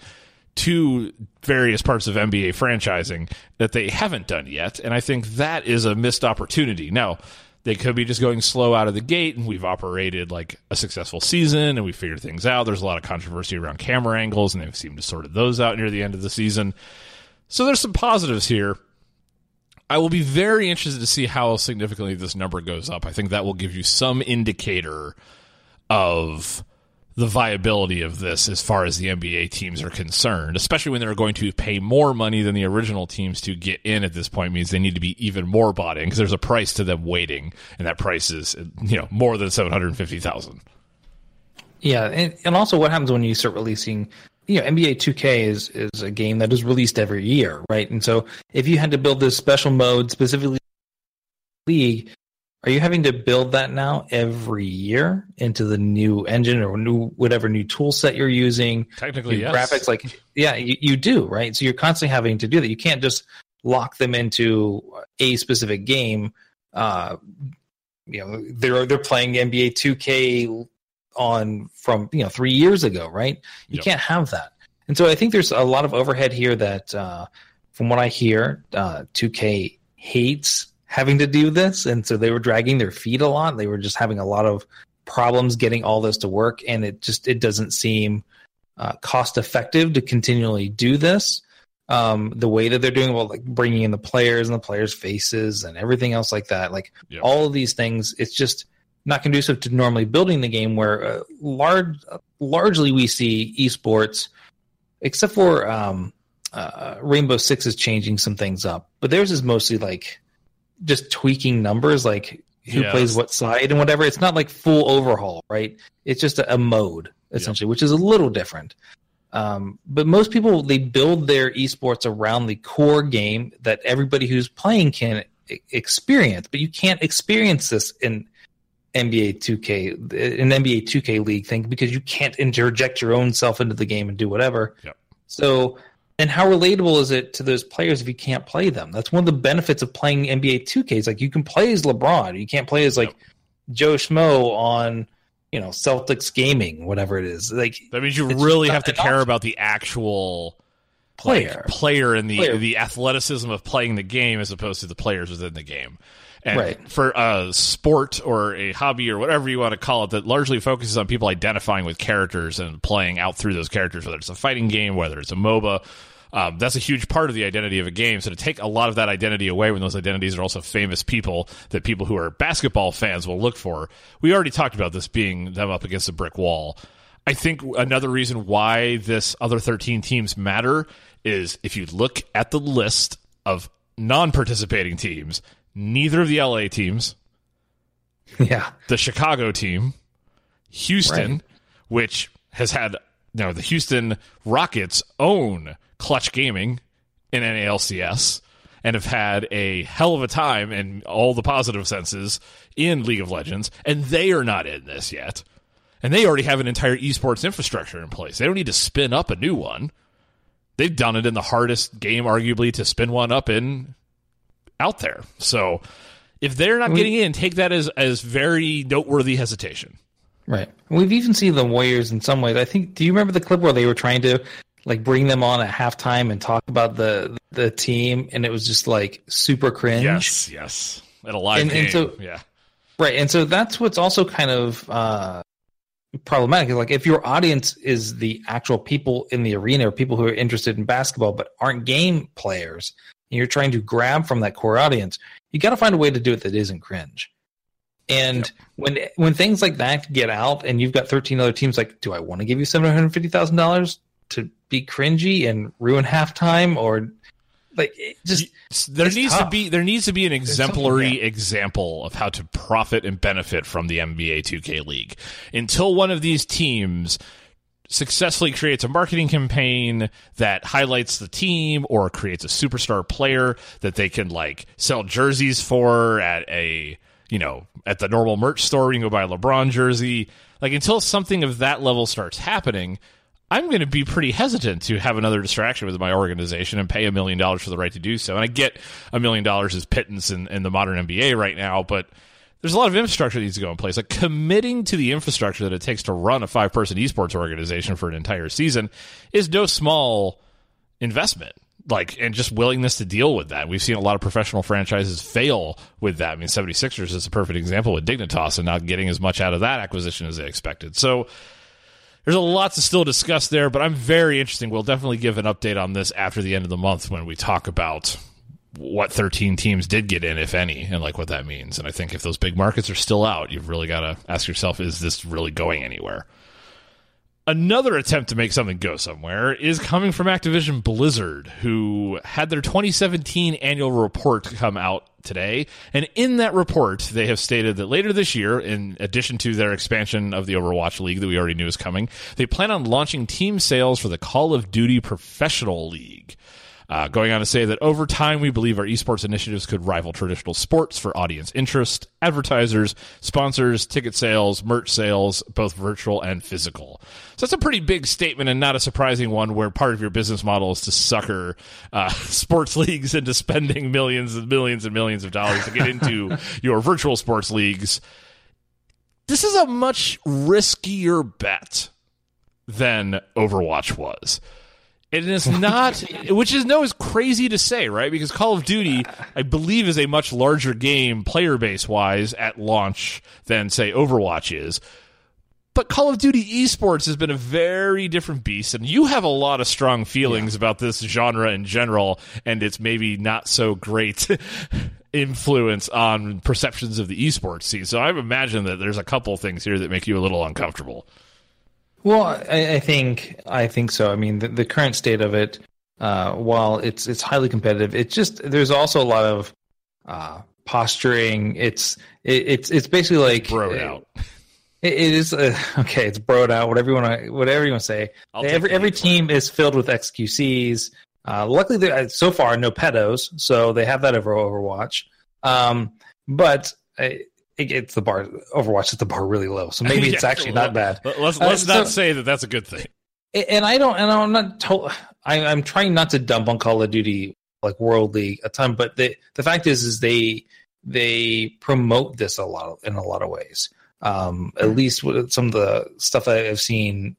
to various parts of NBA franchising that they haven't done yet. And I think that is a missed opportunity. Now, they could be just going slow out of the gate, and we've operated like a successful season and we figured things out. There's a lot of controversy around camera angles, and they've seemed to sort of those out near the end of the season. So there's some positives here. I will be very interested to see how significantly this number goes up. I think that will give you some indicator of the viability of this as far as the NBA teams are concerned, especially when they're going to pay more money than the original teams to get in at this point means they need to be even more bought in because there's a price to them waiting and that price is you know more than 750,000. Yeah, and, and also what happens when you start releasing, you know, NBA 2K is is a game that is released every year, right? And so if you had to build this special mode specifically league, are you having to build that now every year into the new engine or new whatever new tool set you're using? Technically, yes. graphics like yeah, you, you do, right? So you're constantly having to do that. You can't just lock them into a specific game. Uh you know, they're they're playing NBA 2K on from you know three years ago, right? You Yep. can't have that. And so I think there's a lot of overhead here that, uh, from what I hear, uh, 2K hates having to do this, and so they were dragging their feet a lot. They were just having a lot of problems getting all this to work, and it just it doesn't seem uh, cost effective to continually do this. Um, the way that they're doing, well, like bringing in the players and the players' faces and everything else like that, like Yep. all of these things, it's just not conducive to normally building the game. Where uh, large, largely we see esports, except for um, uh, Rainbow Six is changing some things up, but theirs is mostly like just tweaking numbers, like who Yes. plays what side and whatever. It's not like full overhaul, right? It's just a, a mode essentially, which is a little different. Um, but most people they build their esports around the core game that everybody who's playing can experience, but you can't experience this in NBA 2K, an NBA 2K league thing because you can't interject your own self into the game and do whatever. Yep. So, and how relatable is it to those players if you can't play them? That's one of the benefits of playing NBA 2K. Is like you can play as LeBron, you can't play as like Joe Schmo on you know Celtics gaming, whatever it is. Like That means you really have to care enough. about the actual player. like, player and the Player. the athleticism of playing the game as opposed to the players within the game. And Right. for a sport or a hobby or whatever you want to call it that largely focuses on people identifying with characters and playing out through those characters, whether it's a fighting game, whether it's a MOBA, um, that's a huge part of the identity of a game. So to take a lot of that identity away when those identities are also famous people that people who are basketball fans will look for, we already talked about this being them up against a brick wall. I think another reason why this other 13 teams matter is if you look at the list of non-participating teams, neither of the LA teams, yeah, the Chicago team, Houston, Right. which has had you know the Houston Rockets own Clutch Gaming in NALCS and have had a hell of a time in all the positive senses in League of Legends, and they are not in this yet. And they already have an entire esports infrastructure in place. They don't need to spin up a new one. They've done it in the hardest game, arguably, to spin one up in out there. So if they're not getting in, take that as as very noteworthy hesitation. right. We've even seen the Warriors in some ways. I think. Do you remember the clip where they were trying to like bring them on at halftime and talk about the the team, and it was just like super cringe. Yes, yes. At a live And- game. and so- yeah. Right, and so that's what's also kind of uh, problematic. Like if your audience is the actual people in the arena or people who are interested in basketball but aren't game players, and you're trying to grab from that core audience, you got to find a way to do it that isn't cringe. And when when things like that get out, and you've got 13 other teams, like, do I want to give you seven hundred fifty thousand dollars to be cringy and ruin halftime, or like just there needs to be there needs to be an exemplary example of how to profit and benefit from the NBA 2K League. Until one of these teams successfully creates a marketing campaign that highlights the team or creates a superstar player that they can like sell jerseys for at a you know at the normal merch store you can go buy a LeBron jersey. Like until something of that level starts happening I'm going to be pretty hesitant to have another distraction with my organization and pay a million dollars for the right to do so. And I get a million dollars is pittance in, in the modern NBA right now, but there's a lot of infrastructure that needs to go in place. Like committing to the infrastructure that it takes to run a five person esports organization for an entire season is no small investment. Like, and just willingness to deal with that. We've seen a lot of professional franchises fail with that. I mean, 76ers is a perfect example with Dignitas and not getting as much out of that acquisition as they expected. So, there's a lot to still discuss there, but I'm very interested. We'll definitely give an update on this after the end of the month when we talk about what 13 teams did get in, if any, and like what that means. And I think if those big markets are still out, you've really got to ask yourself, is this really going anywhere? Another attempt to make something go somewhere is coming from Activision Blizzard, who had their 2017 annual report come out today. And in that report, they have stated that later this year, in addition to their expansion of the Overwatch League that we already knew was coming, they plan on launching team sales for the Call of Duty Professional League. Uh, going on to say that over time, we believe our esports initiatives could rival traditional sports for audience interest, advertisers, sponsors, ticket sales, merch sales, both virtual and physical. So that's a pretty big statement and not a surprising one where part of your business model is to sucker uh, sports leagues into spending millions and millions and millions of dollars to get into your virtual sports leagues. This is a much riskier bet than Overwatch was. It is not, which is no is crazy to say, right? Because Call of Duty, I believe, is a much larger game player base wise at launch than say Overwatch is. But Call of Duty esports has been a very different beast, and you have a lot of strong feelings yeah. about this genre in general, and it's maybe not so great influence on perceptions of the esports scene. So I imagine that there's a couple things here that make you a little uncomfortable. Well, I, I think I think so. I mean, the, the current state of it, uh, while it's it's highly competitive, it's just there's also a lot of uh, posturing. It's it, it's it's basically like broed out. It, it is uh, okay. It's broed out. Whatever you want to whatever you want to say. I'll every every team is filled with XQCs. Uh, luckily, there- so far no pedos, so they have that over Overwatch. Um, but uh, it, it's the bar. Overwatch is the bar really low, so maybe it's actually not bad. Let- Let's Uh, let's not so- say that that's a good thing. and I don't, and I'm not told. I, I'm trying not to dump on Call of Duty like World League a ton, but the the fact is, is they they promote this a lot in a lot of ways. Um, at least with some of the stuff I've seen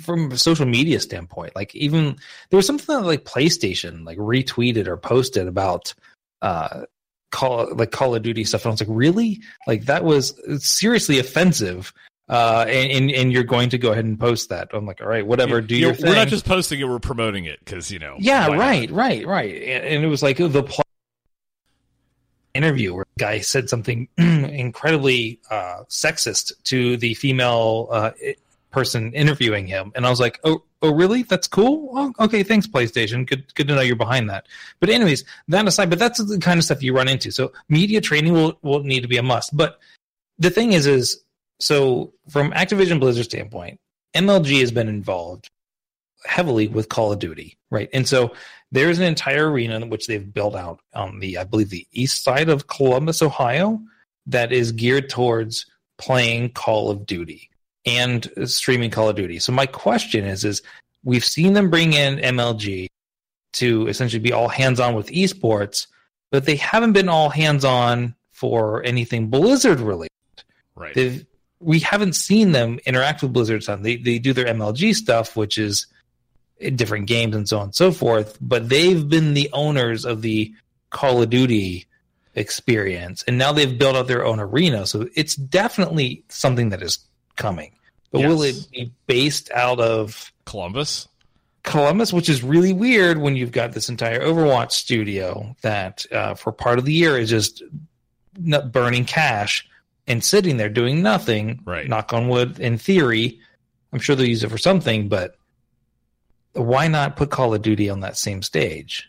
from a social media standpoint, like even there was something that like PlayStation like retweeted or posted about uh call like Call of Duty stuff, and I was like, really? Like that was seriously offensive. Uh, and, and and you're going to go ahead and post that. I'm like, all right, whatever, do You know, your thing. We're not just posting it; we're promoting it because you know. Yeah, why not? right, right, right. And, and it was like the pl- interview where the guy said something incredibly uh, sexist to the female uh, person interviewing him, and I was like, oh, oh, really? That's cool. Oh, okay, thanks, PlayStation. Good, good to know you're behind that. But anyways, that aside, but that's the kind of stuff you run into. So media training will will need to be a must. But the thing is, is so from Activision Blizzard standpoint, MLG has been involved heavily with Call of Duty, right? And so there's an entire arena which they've built out on the, I believe, the east side of Columbus, Ohio, that is geared towards playing Call of Duty and streaming Call of Duty. So my question is, is we've seen them bring in MLG to essentially be all hands on with esports, but they haven't been all hands on for anything Blizzard related Right. they've we haven't seen them interact with Blizzard Sun. They they do their MLG stuff, which is different games and so on and so forth. But they've been the owners of the Call of Duty experience, and now they've built out their own arena. So it's definitely something that is coming. But will it be based out of Columbus. Columbus, which is really weird when you've got this entire Overwatch studio that uh, for part of the year is just burning cash and sitting there doing nothing. Right. Knock on wood. In theory, I'm sure they'll use it for something, but why not put Call of Duty on that same stage?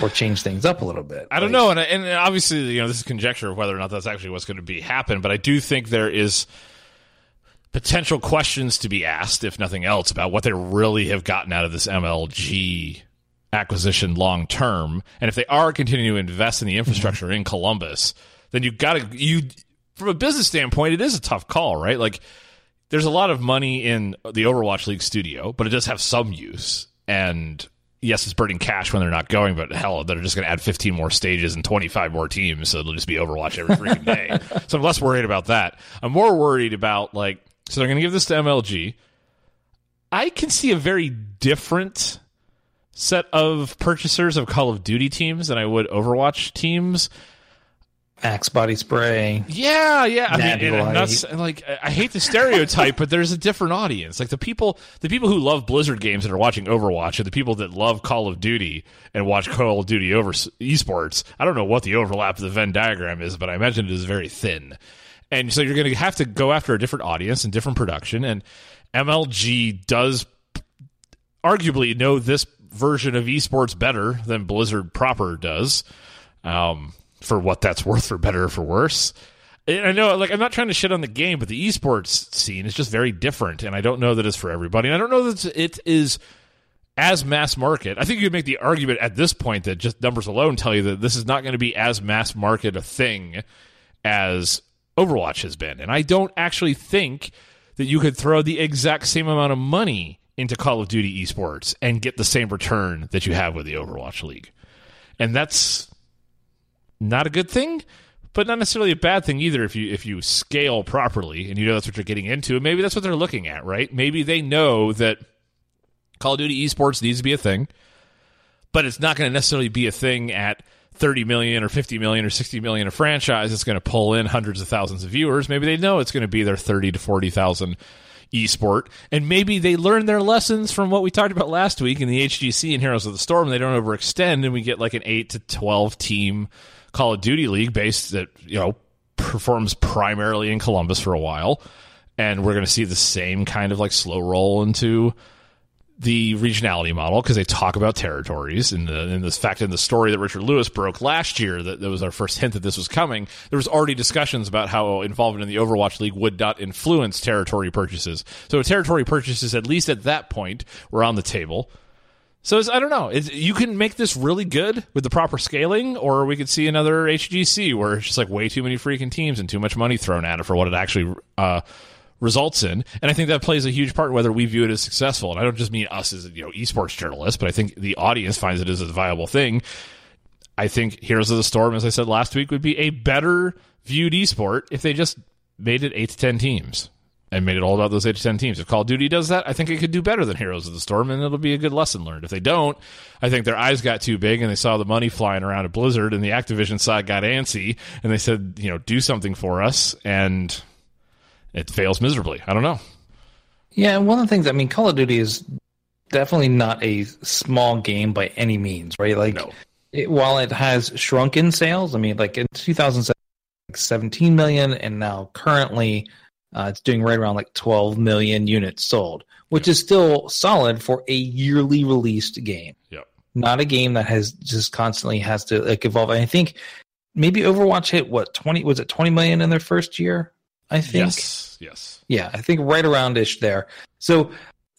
or change things up a little bit. I don't Like, know, and, and obviously, you know, this is conjecture of whether or not that's actually what's going to be happen. But I do think there is potential questions to be asked, if nothing else, about what they really have gotten out of this MLG acquisition long term. And if they are continuing to invest in the mm-hmm. infrastructure in Columbus, then you've got to you from a business standpoint, it is a tough call, right? Like there's a lot of money in the Overwatch League studio, but it does have some use. And yes, it's burning cash when they're not going, but hell, they're just going to add 15 more stages and 25 more teams, so it'll just be Overwatch every freaking day. so I'm less worried about that. I'm more worried about like, so they're going to give this to MLG. I can see a very different set of purchasers of Call of Duty teams than I would Overwatch teams. Axe body spray. Yeah, yeah. I mean, and I'm not Light. s- like I hate the stereotype, but there's a different audience. Like the people, the people who love Blizzard games and are watching Overwatch, and the people that love Call of Duty and watch Call of Duty over esports. I don't know what the overlap of the Venn diagram is, but I imagine it is very thin. And so you're going to have to go after a different audience and different production. And MLG does arguably know this version of esports better than Blizzard proper does. Um, for what that's worth, for better or for worse. And I know, like, I'm not trying to shit on the game, but the esports scene is just very different, and I don't know that it's for everybody. And I don't know that it is as mass market. I think you could make the argument at this point that just numbers alone tell you that this is not going to be as mass market a thing as Overwatch has been. And I don't actually think that you could throw the exact same amount of money into Call of Duty esports and get the same return that you have with the Overwatch League. And that's not a good thing, but not necessarily a bad thing either if you if you scale properly and you know that's what you're getting into. And maybe that's what they're looking at, right? Maybe they know that Call of Duty esports needs to be a thing, but it's not going to necessarily be a thing at 30 million or 50 million or 60 million a franchise. It's going to pull in hundreds of thousands of viewers. Maybe they know it's going to be their 30 to 40,000 esport. And maybe they learn their lessons from what we talked about last week in the HGC and Heroes of the Storm. They don't overextend and we get like an 8 to 12 team Call of Duty league based that, you know, performs primarily in Columbus for a while. And we're going to see the same kind of like slow roll into the regionality model because they talk about territories and the, and this fact in the story that Richard Lewis broke last year that, that was our first hint that this was coming. There was already discussions about how involvement in the Overwatch League would not influence territory purchases. So territory purchases, at least at that point, were on the table. So I don't know. You can make this really good with the proper scaling, or we could see another HGC where it's just like way too many freaking teams and too much money thrown at it for what it actually uh, results in. And I think that plays a huge part in whether we view it as successful. And I don't just mean us as you know esports journalists, but I think the audience finds it as a viable thing. I think Heroes of the Storm, as I said last week, would be a better viewed esport if they just made it eight to ten teams and made it all about those eight to ten teams. If Call of Duty does that, I think it could do better than Heroes of the Storm, and it'll be a good lesson learned. If they don't, I think their eyes got too big and they saw the money flying around at Blizzard, and the Activision side got antsy, and they said, you know, do something for us, and it fails miserably. I don't know. Yeah, and one of the things I mean, Call of Duty is definitely not a small game by any means, right? Like, No. it, while it has shrunk in sales, I mean, like in 2007, like 17 million, and now currently uh, it's doing right around like 12 million units sold, which is still solid for a yearly released game. Yep. Not a game that has just constantly has to like evolve. And I think maybe Overwatch hit what 20 was it 20 million in their first year? I think. Yes. Yes. Yeah, I think right around ish there. So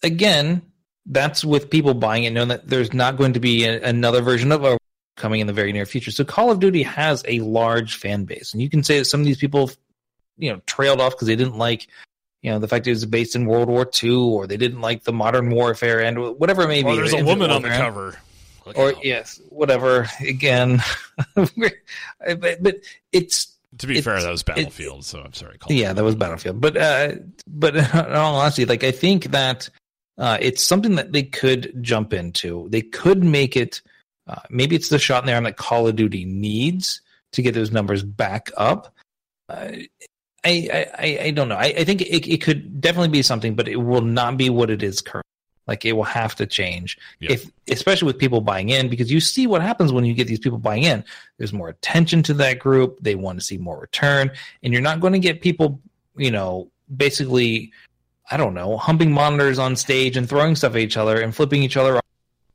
again, that's with people buying it, knowing that there's not going to be a, another version of Overwatch coming in the very near future. So Call of Duty has a large fan base, and you can say that some of these people, you know, trailed off because they didn't like, you know, the fact it was based in World War II, or they didn't like the modern warfare and whatever it may Well, be. there's a woman on the cover. Look Or out. yes, whatever. Again, but, but it's to be fair, that was it- Battlefield, so I'm sorry. Call yeah, that was Battlefield. But uh, but in all honesty, like I think that uh, it's something that they could jump into. They could make it. Uh, maybe it's the shot in the arm that Call of Duty needs to get those numbers back up. Uh, I, I I- I don't know. I, I think it, it could definitely be something, but it will not be what it is currently. Like it will have to change Yeah. if, especially with people buying in, because you see what happens when you get these people buying in. There's more attention to that group. They want to see more return, and you're not going to get people, you know, basically, I don't know, humping monitors on stage and throwing stuff at each other and flipping each other, off,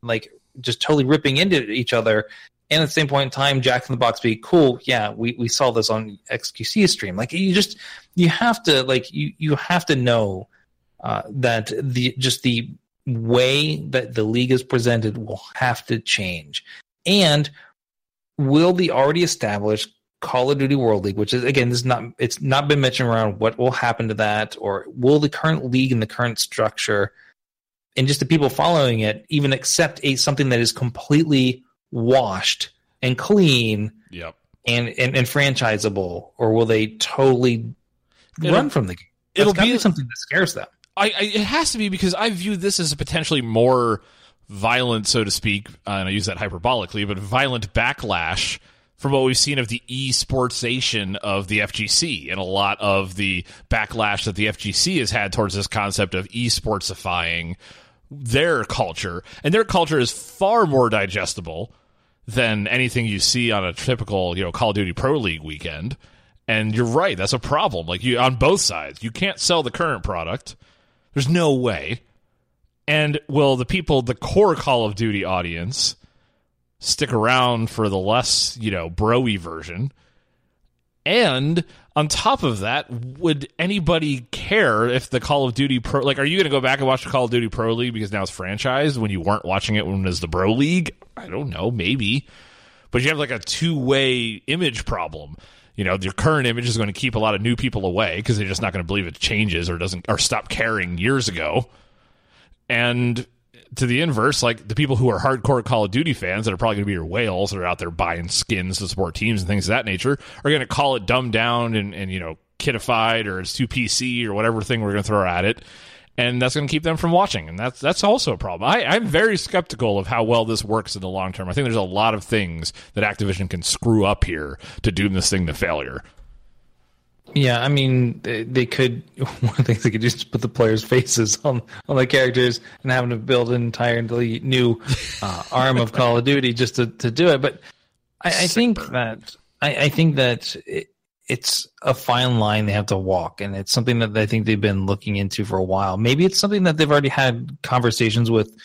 like just totally ripping into each other. And at the same point in time, Jack in the Box be cool. Yeah, we, we saw this on XQC stream. Like you just you have to like you you have to know uh, that the just the way that the league is presented will have to change. And will the already established Call of Duty World League, which is again, this is not it's not been mentioned around what will happen to that, or will the current league and the current structure and just the people following it even accept a something that is completely washed and clean Yep. and and, and franchisable, or will they totally It'll- run from the game? it'll That's be- something that scares them. I, I it has to be because I view this as a potentially more violent, so to speak, uh, and I use that hyperbolically, but violent backlash from what we've seen of the esportsation of the FGC and a lot of the backlash that the FGC has had towards this concept of esportsifying their culture, and their culture is far more digestible than anything you see on a typical, you know, Call of Duty Pro League weekend. And you're right, that's a problem. Like you on both sides. You can't sell the current product. There's no way. And will the people, the core Call of Duty audience, stick around for the less, you know, broy version? And on top of that, would anybody care if the Call of Duty Pro like are you going to go back and watch the Call of Duty Pro League because now it's franchised when you weren't watching it when it was the Bro League? I don't know, maybe. But you have like a two-way image problem. You know, your current image is going to keep a lot of new people away because they're just not going to believe it changes or doesn't or stop caring years ago. And to the inverse, like the people who are hardcore Call of Duty fans that are probably going to be your whales that are out there buying skins to support teams and things of that nature are going to call it dumbed down and, and you know kitified or it's too PC or whatever thing we're going to throw at it, and that's going to keep them from watching, and that's that's also a problem. I, I'm very skeptical of how well this works in the long term. I think there's a lot of things that Activision can screw up here to doom this thing to failure. Yeah, I mean, they, they could. One of the things they could do is just put the players' faces on on the characters and having to build an entirely new uh, arm of Call of Duty just to, to do it. But I, I think that I, I think that it, it's a fine line they have to walk, and it's something that I think they've been looking into for a while. Maybe it's something that they've already had conversations with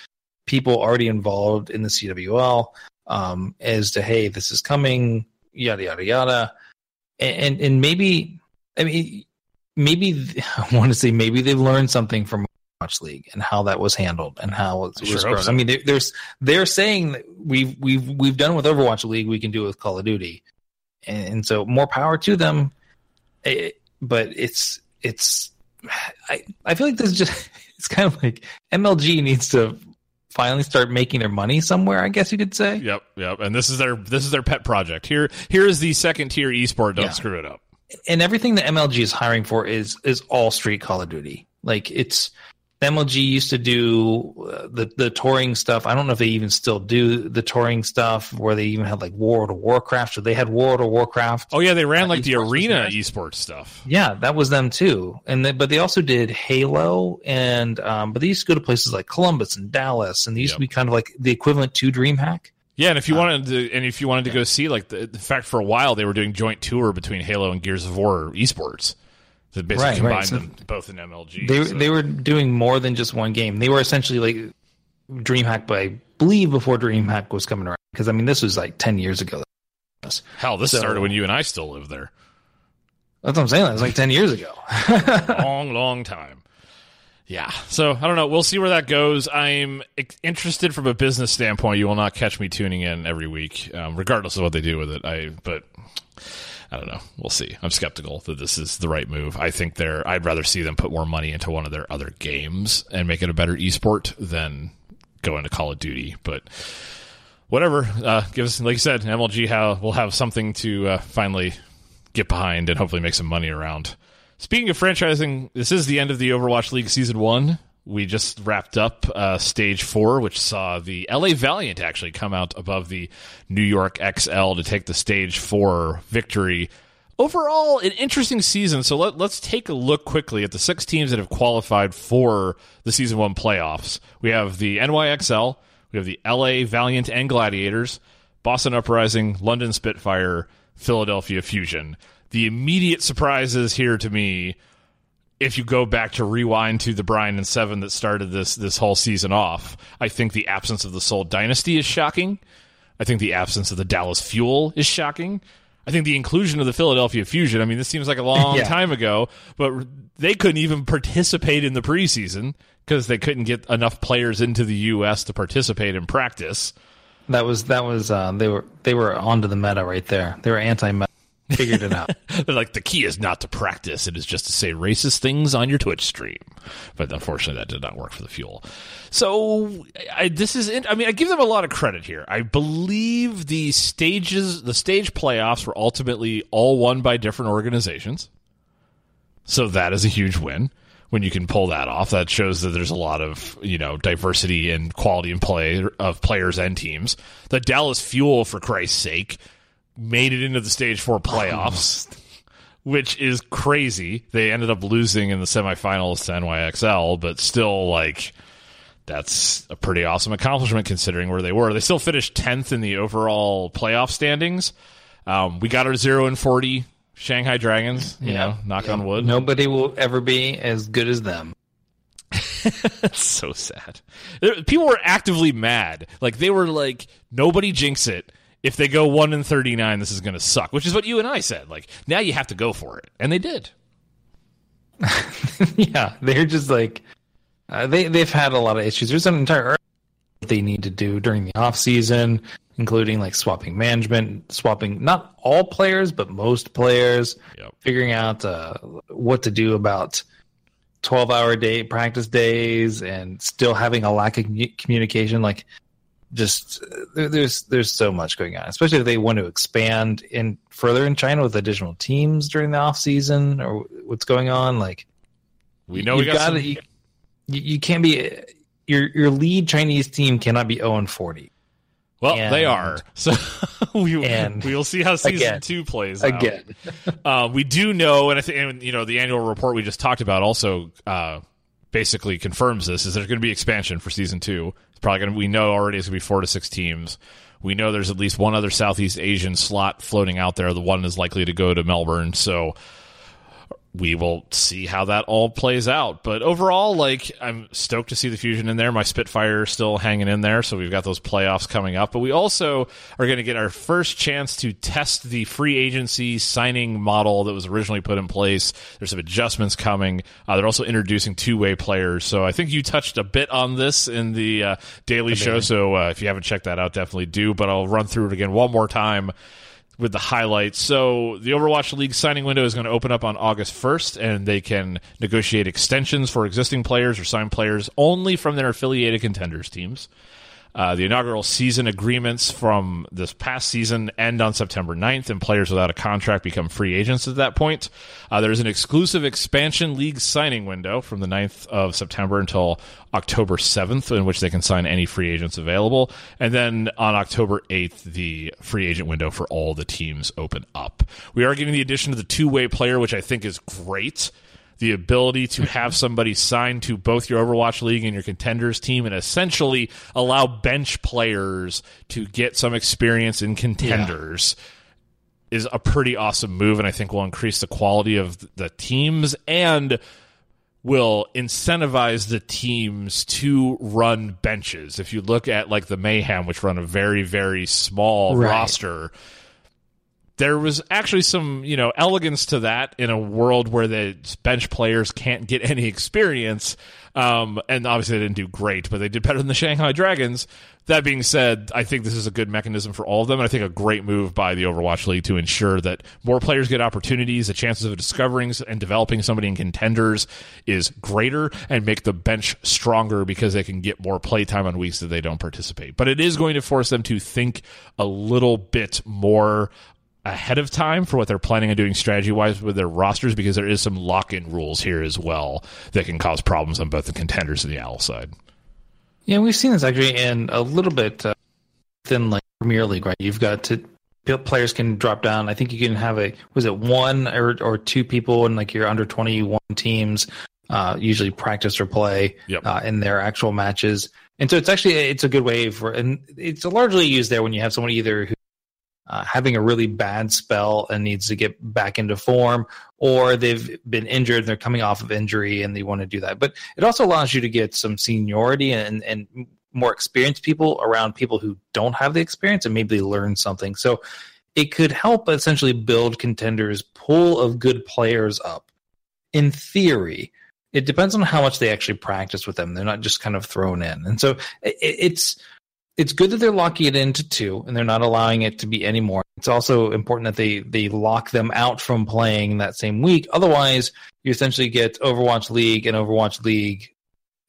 people already involved in the CWL um, as to hey, this is coming, yada yada yada, and and maybe I mean, maybe I want to say maybe they've learned something from Watch League and how that was handled and how it I sure was grown. so. I mean, they, there's they're saying that we've we've we've done with Overwatch League, we can do it with Call of Duty, and, and so more power to them. Eh, but it's it's I I feel like this is just it's kind of like MLG needs to finally start making their money somewhere. I guess you could say. Yep, yep. And this is their this is their pet project. Here here is the second tier esport. Don't Yeah. screw it up. and everything that MLG is hiring for is is all street Call of Duty. Like it's MLG used to do uh, the the touring stuff. I don't know if they even still do the touring stuff where they even had like World of Warcraft. So they had World of Warcraft. Oh yeah, they ran Uh, like the arena esports stuff. Yeah, that was them too. And they, but they also did Halo and um, but they used to go to places like Columbus and Dallas, and they used Yep. to be kind of like the equivalent to DreamHack. Yeah, and if you wanted to, and if you wanted to go see, like the, the fact for a while they were doing joint tour between Halo and Gears of War esports. That basically Right, combined right. So them both in MLG. They so- they were doing more than just one game. They were essentially like DreamHack, but I believe before DreamHack was coming around. Because I mean, this was like ten years ago. Hell. This so- started when you and I still lived there. That's what I'm saying. That was like ten years ago. long, long time. Yeah. So I don't know. We'll see where that goes. I'm interested from a business standpoint. You will not catch me tuning in every week, um, regardless of what they do with it. I but I don't know. We'll see. I'm skeptical that this is the right move. I think they're. I'd rather see them put more money into one of their other games and make it a better esport than go into Call of Duty. But whatever. Uh, give us, like you said, MLG how we'll have something to uh, finally get behind and hopefully make some money around. Speaking of franchising, this is the end of the Overwatch League season one. We just wrapped up uh, stage four, which saw the LA Valiant actually come out above the New York XL to take the stage four victory. Overall, an interesting season. So let, let's take a look quickly at the six teams that have qualified for the season one playoffs. We have the NYXL, we have the LA Valiant and Gladiators, Boston Uprising, London Spitfire, Philadelphia Fusion. The immediate surprises here to me if you go back to rewind to the Brian and Seven that started this this whole season off, I think the absence of the Seoul Dynasty is shocking. I think the absence of the Dallas Fuel is shocking. I think the inclusion of the Philadelphia Fusion. I mean, this seems like a long Yeah. time ago, but they couldn't even participate in the preseason because they couldn't get enough players into the U.S. to participate in practice. That was that was uh, they were they were onto the meta right there. They were anti meta. Figured it out. They're like, the key is not to practice; it is just to say racist things on your Twitch stream. But unfortunately, that did not work for the fuel. So I, this is. in- I mean, I give them a lot of credit here. I believe the stages, the stage playoffs, were ultimately all won by different organizations. So that is a huge win when you can pull that off. That shows that there's a lot of you know diversity and quality in play of players and teams. The Dallas Fuel, for Christ's sake, made it into the stage four playoffs, which is crazy. They ended up losing in the semifinals to NYXL, but still, like, that's a pretty awesome accomplishment considering where they were. They still finished 10th in the overall playoff standings. Um, we got our 0 and 40 Shanghai Dragons, you know, knock on wood. Nobody will ever be as good as them. That's so sad. People were actively mad. Like they were like, nobody jinx it. If they go one and thirty nine, this is going to suck. Which is what you and I said. Like now you have to go for it, and they did. yeah, they're just like uh, they they've had a lot of issues. There's an entire they need to do during the off season, including like swapping management, swapping not all players but most players, Yep. figuring out uh, what to do about twelve hour day practice days, and still having a lack of communication. Like, just there, there's there's so much going on, especially if they want to expand in further in China with additional teams during the off season or what's going on. Like, We know we You've got gotta- some- you, you you can't be your your lead Chinese team cannot be 0 and 40 well, and- they are. So we we will see how season again. two plays out. again. Uh, we do know, and I think you know the annual report we just talked about also uh, basically confirms this: is there's going to be expansion for season two. Probably going to. We know already it's going to be four to six teams. We know there's at least one other Southeast Asian slot floating out there. The one is likely to go to Melbourne. So we will see how that all plays out. But overall, like I'm stoked to see the fusion in there. My Spitfire is still hanging in there, so we've got those playoffs coming up. But we also are going to get our first chance to test the free agency signing model that was originally put in place. There's some adjustments coming. Uh, they're also introducing two way players. So I think you touched a bit on this in the uh, daily show. So uh, if you haven't checked that out, definitely do. But I'll run through it again one more time with the highlights. So the Overwatch League signing window is going to open up on August 1st, and they can negotiate extensions for existing players or sign players only from their affiliated contenders teams. Uh, the inaugural season agreements from this past season end on September 9th, and players without a contract become free agents at that point. Uh, there's an exclusive expansion league signing window from the 9th of September until October 7th, in which they can sign any free agents available. And then on October 8th, the free agent window for all the teams open up. We are getting the addition of the two way player, which I think is great the ability to have somebody signed to both your Overwatch League and your contenders team and essentially allow bench players to get some experience in contenders is a pretty awesome move and I think will increase the quality of the teams and will incentivize the teams to run benches. If you look at like the Mayhem which run a very very small Right. roster there was actually some you know elegance to that in a world where the bench players can't get any experience. Um, and obviously they didn't do great but they did better than the shanghai dragons. That being said i think this is a good mechanism for all of them. And i think a great move by the overwatch league to ensure that more players get opportunities the chances of discovering and developing somebody in contenders is greater and make the bench stronger because they can get more playtime on weeks that they don't participate. But it is going to force them to think a little bit more ahead of time for what they're planning on doing strategy wise with their rosters because there is some lock in rules here as well that can cause problems on both the contenders and the owl side. Yeah, we've seen this actually in a little bit uh, within like Premier League, right? You've got to players can drop down. I think you can have a was it one or or two people in like your under twenty one teams uh, usually practice or play Yep. uh, in their actual matches, and so it's actually it's a good way for and it's largely used there when you have someone either who uh, having a really bad spell and needs to get back into form, or they've been injured and they're coming off of injury and they want to do that. But it also allows you to get some seniority and, and more experienced people around people who don't have the experience and maybe they learn something. So it could help essentially build contenders' pool of good players up. In theory, it depends on how much they actually practice with them. They're not just kind of thrown in, and so it, it's it's good that they're locking it into two and they're not allowing it to be any more. It's also important that they they lock them out from playing that same week. Otherwise, you essentially get Overwatch League and Overwatch League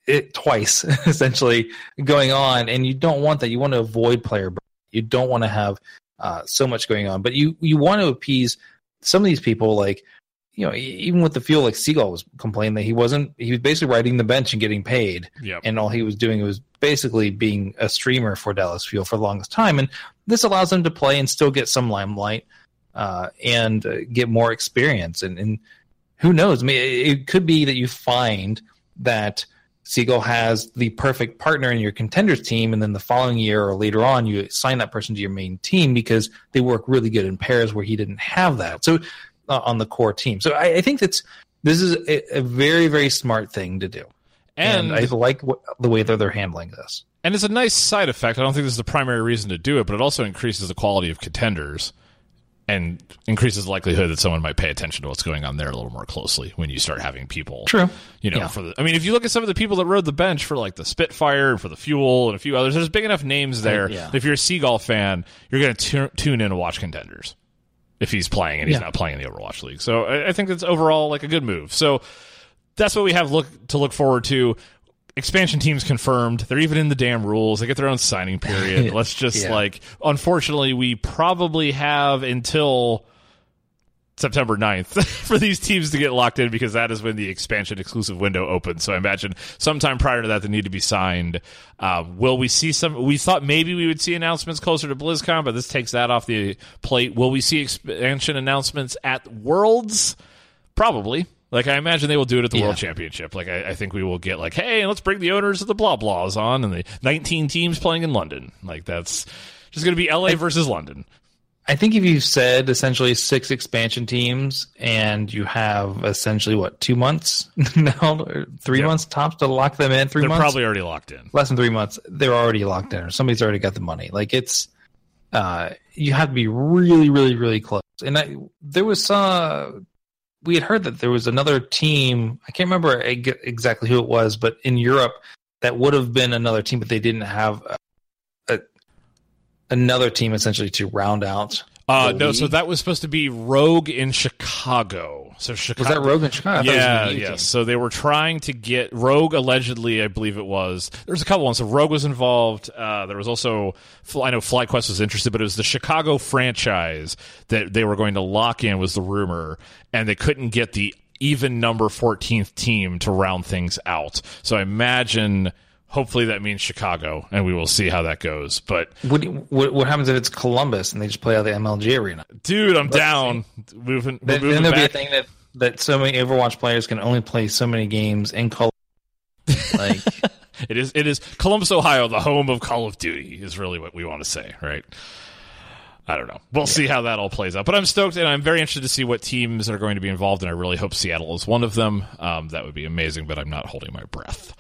it twice essentially going on, and you don't want that. You want to avoid player. Burn. You don't want to have uh, so much going on, but you you want to appease some of these people like you know, even with the fuel, like Seagull was complaining that he wasn't, he was basically riding the bench and getting paid. Yep. And all he was doing was basically being a streamer for Dallas Fuel for the longest time. And this allows him to play and still get some limelight uh, and uh, get more experience. And, and who knows? I mean, it, it could be that you find that Seagull has the perfect partner in your contenders team, and then the following year or later on, you sign that person to your main team because they work really good in pairs where he didn't have that. So uh, on the core team. So I, I think that's this is a, a, very very smart thing to do, and, and I like w- the way that they're handling this. And it's a nice side effect. I don't think this is the primary reason to do it, but it also increases the quality of contenders and increases the likelihood that someone might pay attention to what's going on there a little more closely when you start having people. True. You know, yeah. for the, I mean, if you look at some of the people that rode the bench for like the Spitfire and for the Fuel and a few others, there's big enough names there. yeah. If you're a Seagull fan, you're going to tune in to watch contenders if he's playing and he's Yeah. not playing in the Overwatch League. So I, I think that's overall like a good move. So that's what we have look to look forward to. Expansion teams confirmed. They're even in the damn rules. They get their own signing period. Let's just Yeah. like unfortunately we probably have until September 9th for these teams to get locked in because that is when the expansion exclusive window opens. So I imagine sometime prior to that they need to be signed. Uh, will we see some? We thought maybe we would see announcements closer to BlizzCon, but this takes that off the plate. Will we see expansion announcements at Worlds? Probably. Like I imagine they will do it at the Yeah. World Championship. Like I, I think we will get like, hey, let's bring the owners of the blah blahs on and the 19 teams playing in London. Like that's just going to be LA versus London. I think if you said essentially six expansion teams and you have essentially what two months now, or three Yeah. months tops to lock them in, 3 They're months, probably already locked in. less than three months, they're already locked in, or somebody's already got the money. Like it's, uh, you have to be really, really, really close. And I, there was uh, we had heard that there was another team. I can't remember exactly who it was, but in Europe that would have been another team, but they didn't have another team essentially to round out. Uh, no, so that was supposed to be Rogue in Chicago. So Chicago Was that Rogue in Chicago? I thought it was Yeah, yes. team. So they were trying to get Rogue. Allegedly, I believe it was. There's a couple ones. So Rogue was involved. Uh, there was also I know FlyQuest was interested, but it was the Chicago franchise that they were going to lock in. Was the rumor, and they couldn't get the even number 14th team to round things out. So I imagine. Hopefully that means Chicago, and we will see how that goes. But What, what what happens if it's Columbus and they just play out the MLG arena? dude, I'm down. Moving, Then, moving then there'll be a thing that that so many Overwatch players can only play so many games in Columbus. Like It is it is Columbus, Ohio, the home of Call of Duty is really what we want to say, right? I don't know. We'll see how that all plays out. But I'm stoked and I'm very interested to see what teams are going to be involved and I really hope Seattle is one of them. Um, that would be amazing, but I'm not holding my breath.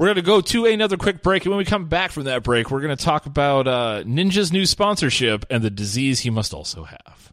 We're going to go to another quick break, and when we come back from that break, we're going to talk about uh, Ninja's new sponsorship and the disease he must also have.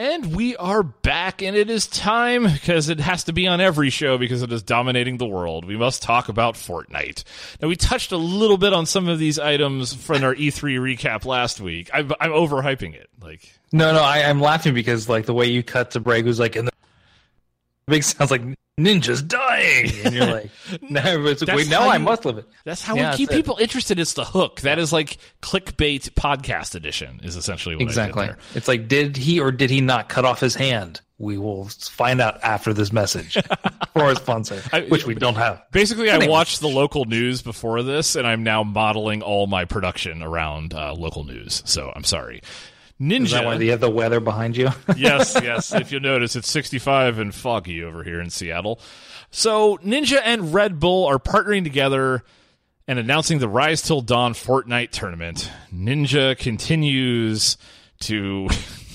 And we are back, and it is time because it has to be on every show because it is dominating the world. We must talk about Fortnite. Now, we touched a little bit on some of these items from our E3 recap last week. I'm, I'm overhyping it. Like, no, no, I, I'm laughing because like the way you cut to break was like, and the big sounds like ninjas dying, and you're like, no, it's like, wait, now how I you- must live it. that's how Yeah, we keep that's it. people interested. It's the hook. That is like clickbait podcast edition, is essentially what Exactly. I did there. It's like, did he or did he not cut off his hand? We will find out after this message for our sponsor, I- which we don't have. Basically, I watched the local news before this, and I'm now modeling all my production around uh, local news. So I'm sorry. Ninja. Is that why you have the weather behind you? yes, yes. If you notice, it's 65 and foggy over here in Seattle. So Ninja and Red Bull are partnering together and announcing the Rise Till Dawn Fortnite tournament. Ninja continues to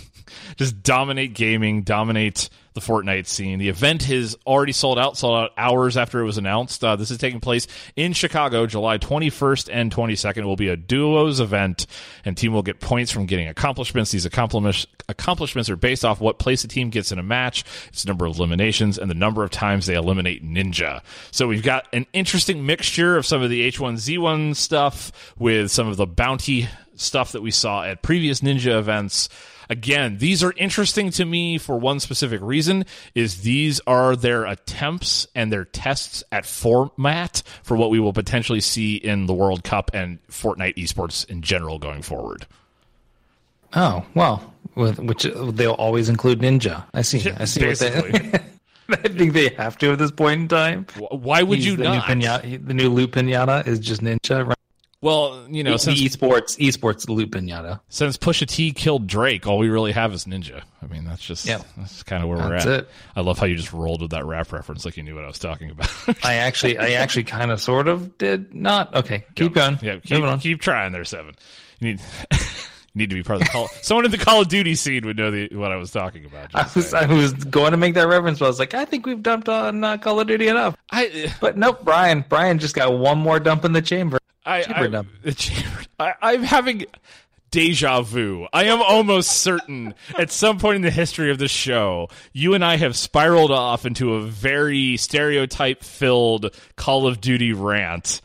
just dominate gaming, dominate the Fortnite scene. The event is already sold out, sold out hours after it was announced. Uh, this is taking place in Chicago, July 21st and 22nd. It will be a duos event, and team will get points from getting accomplishments. These accomplishments are based off what place a team gets in a match, its number of eliminations, and the number of times they eliminate Ninja. So we've got an interesting mixture of some of the H1Z1 stuff with some of the bounty stuff that we saw at previous Ninja events. Again, these are interesting to me for one specific reason is these are their attempts and their tests at format for what we will potentially see in the World Cup and Fortnite esports in general going forward. Oh well, with, which they'll always include Ninja. I see. I see. Basically. I think they have to at this point in time. Why would He's you the not? New pinata, the new loot pinata is just Ninja. Well, you know, the since esports esports loot pinata. since Pusha T killed Drake, all we really have is Ninja. I mean, that's just Yep. that's kind of where That's we're at. it. I love how you just rolled with that rap reference like you knew what I was talking about. I actually, I actually, kind of, sort of did not. Okay, keep going. Yeah, keep, on. keep trying there, Seven. You need you need to be part of the call. Someone in the Call of Duty scene would know the, what I was talking about. I was. I was going to make that reference, but I was like, I think we've dumped on uh, Call of Duty enough. I, But nope, Brian. Brian just got one more dump in the chamber. I, Chamber I, dump. the chamber- I, I'm having deja vu. I am almost certain at some point in the history of the show, you and I have spiraled off into a very stereotype filled Call of Duty rant.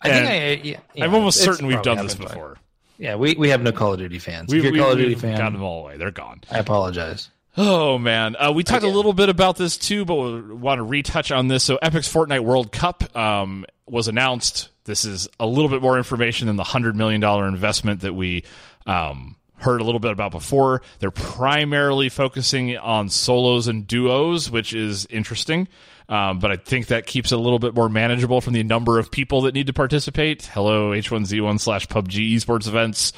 I And think I, uh, yeah, yeah, I'm almost certain we've done this before. Yeah, we, we have no Call of Duty fans. We, if you're we, Call of Duty we've fan, gotten them all away. They're gone. I apologize. Oh man, uh, we talked a little bit about this too, but we want to retouch on this. So, Epic's Fortnite World Cup um, was announced. This is a little bit more information than the hundred million dollar investment that we um, heard a little bit about before. They're primarily focusing on solos and duos, which is interesting. Um, but I think that keeps it a little bit more manageable from the number of people that need to participate. Hello, H1Z1 slash PUBG esports events.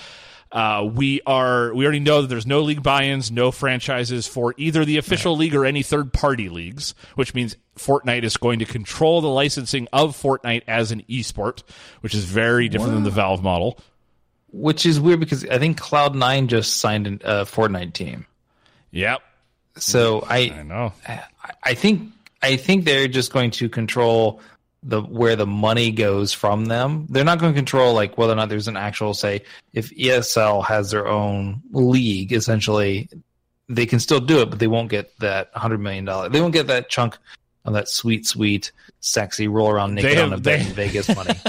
Uh, we are we already know that there's no league buy-ins, no franchises for either the official league or any third-party leagues, which means Fortnite is going to control the licensing of Fortnite as an esport, which is very different than the Valve model. Which is weird because I think Cloud Nine just signed a uh, Fortnite team. Yep, So I I know. I think I think they're just going to control the where the money goes from them. They're not going to control like whether or not there's an actual say if ESL has their own league essentially they can still do it but they won't get that 100 million dollar. They won't get that chunk of that sweet sweet sexy roll around naked have- on a bed they- in Vegas money.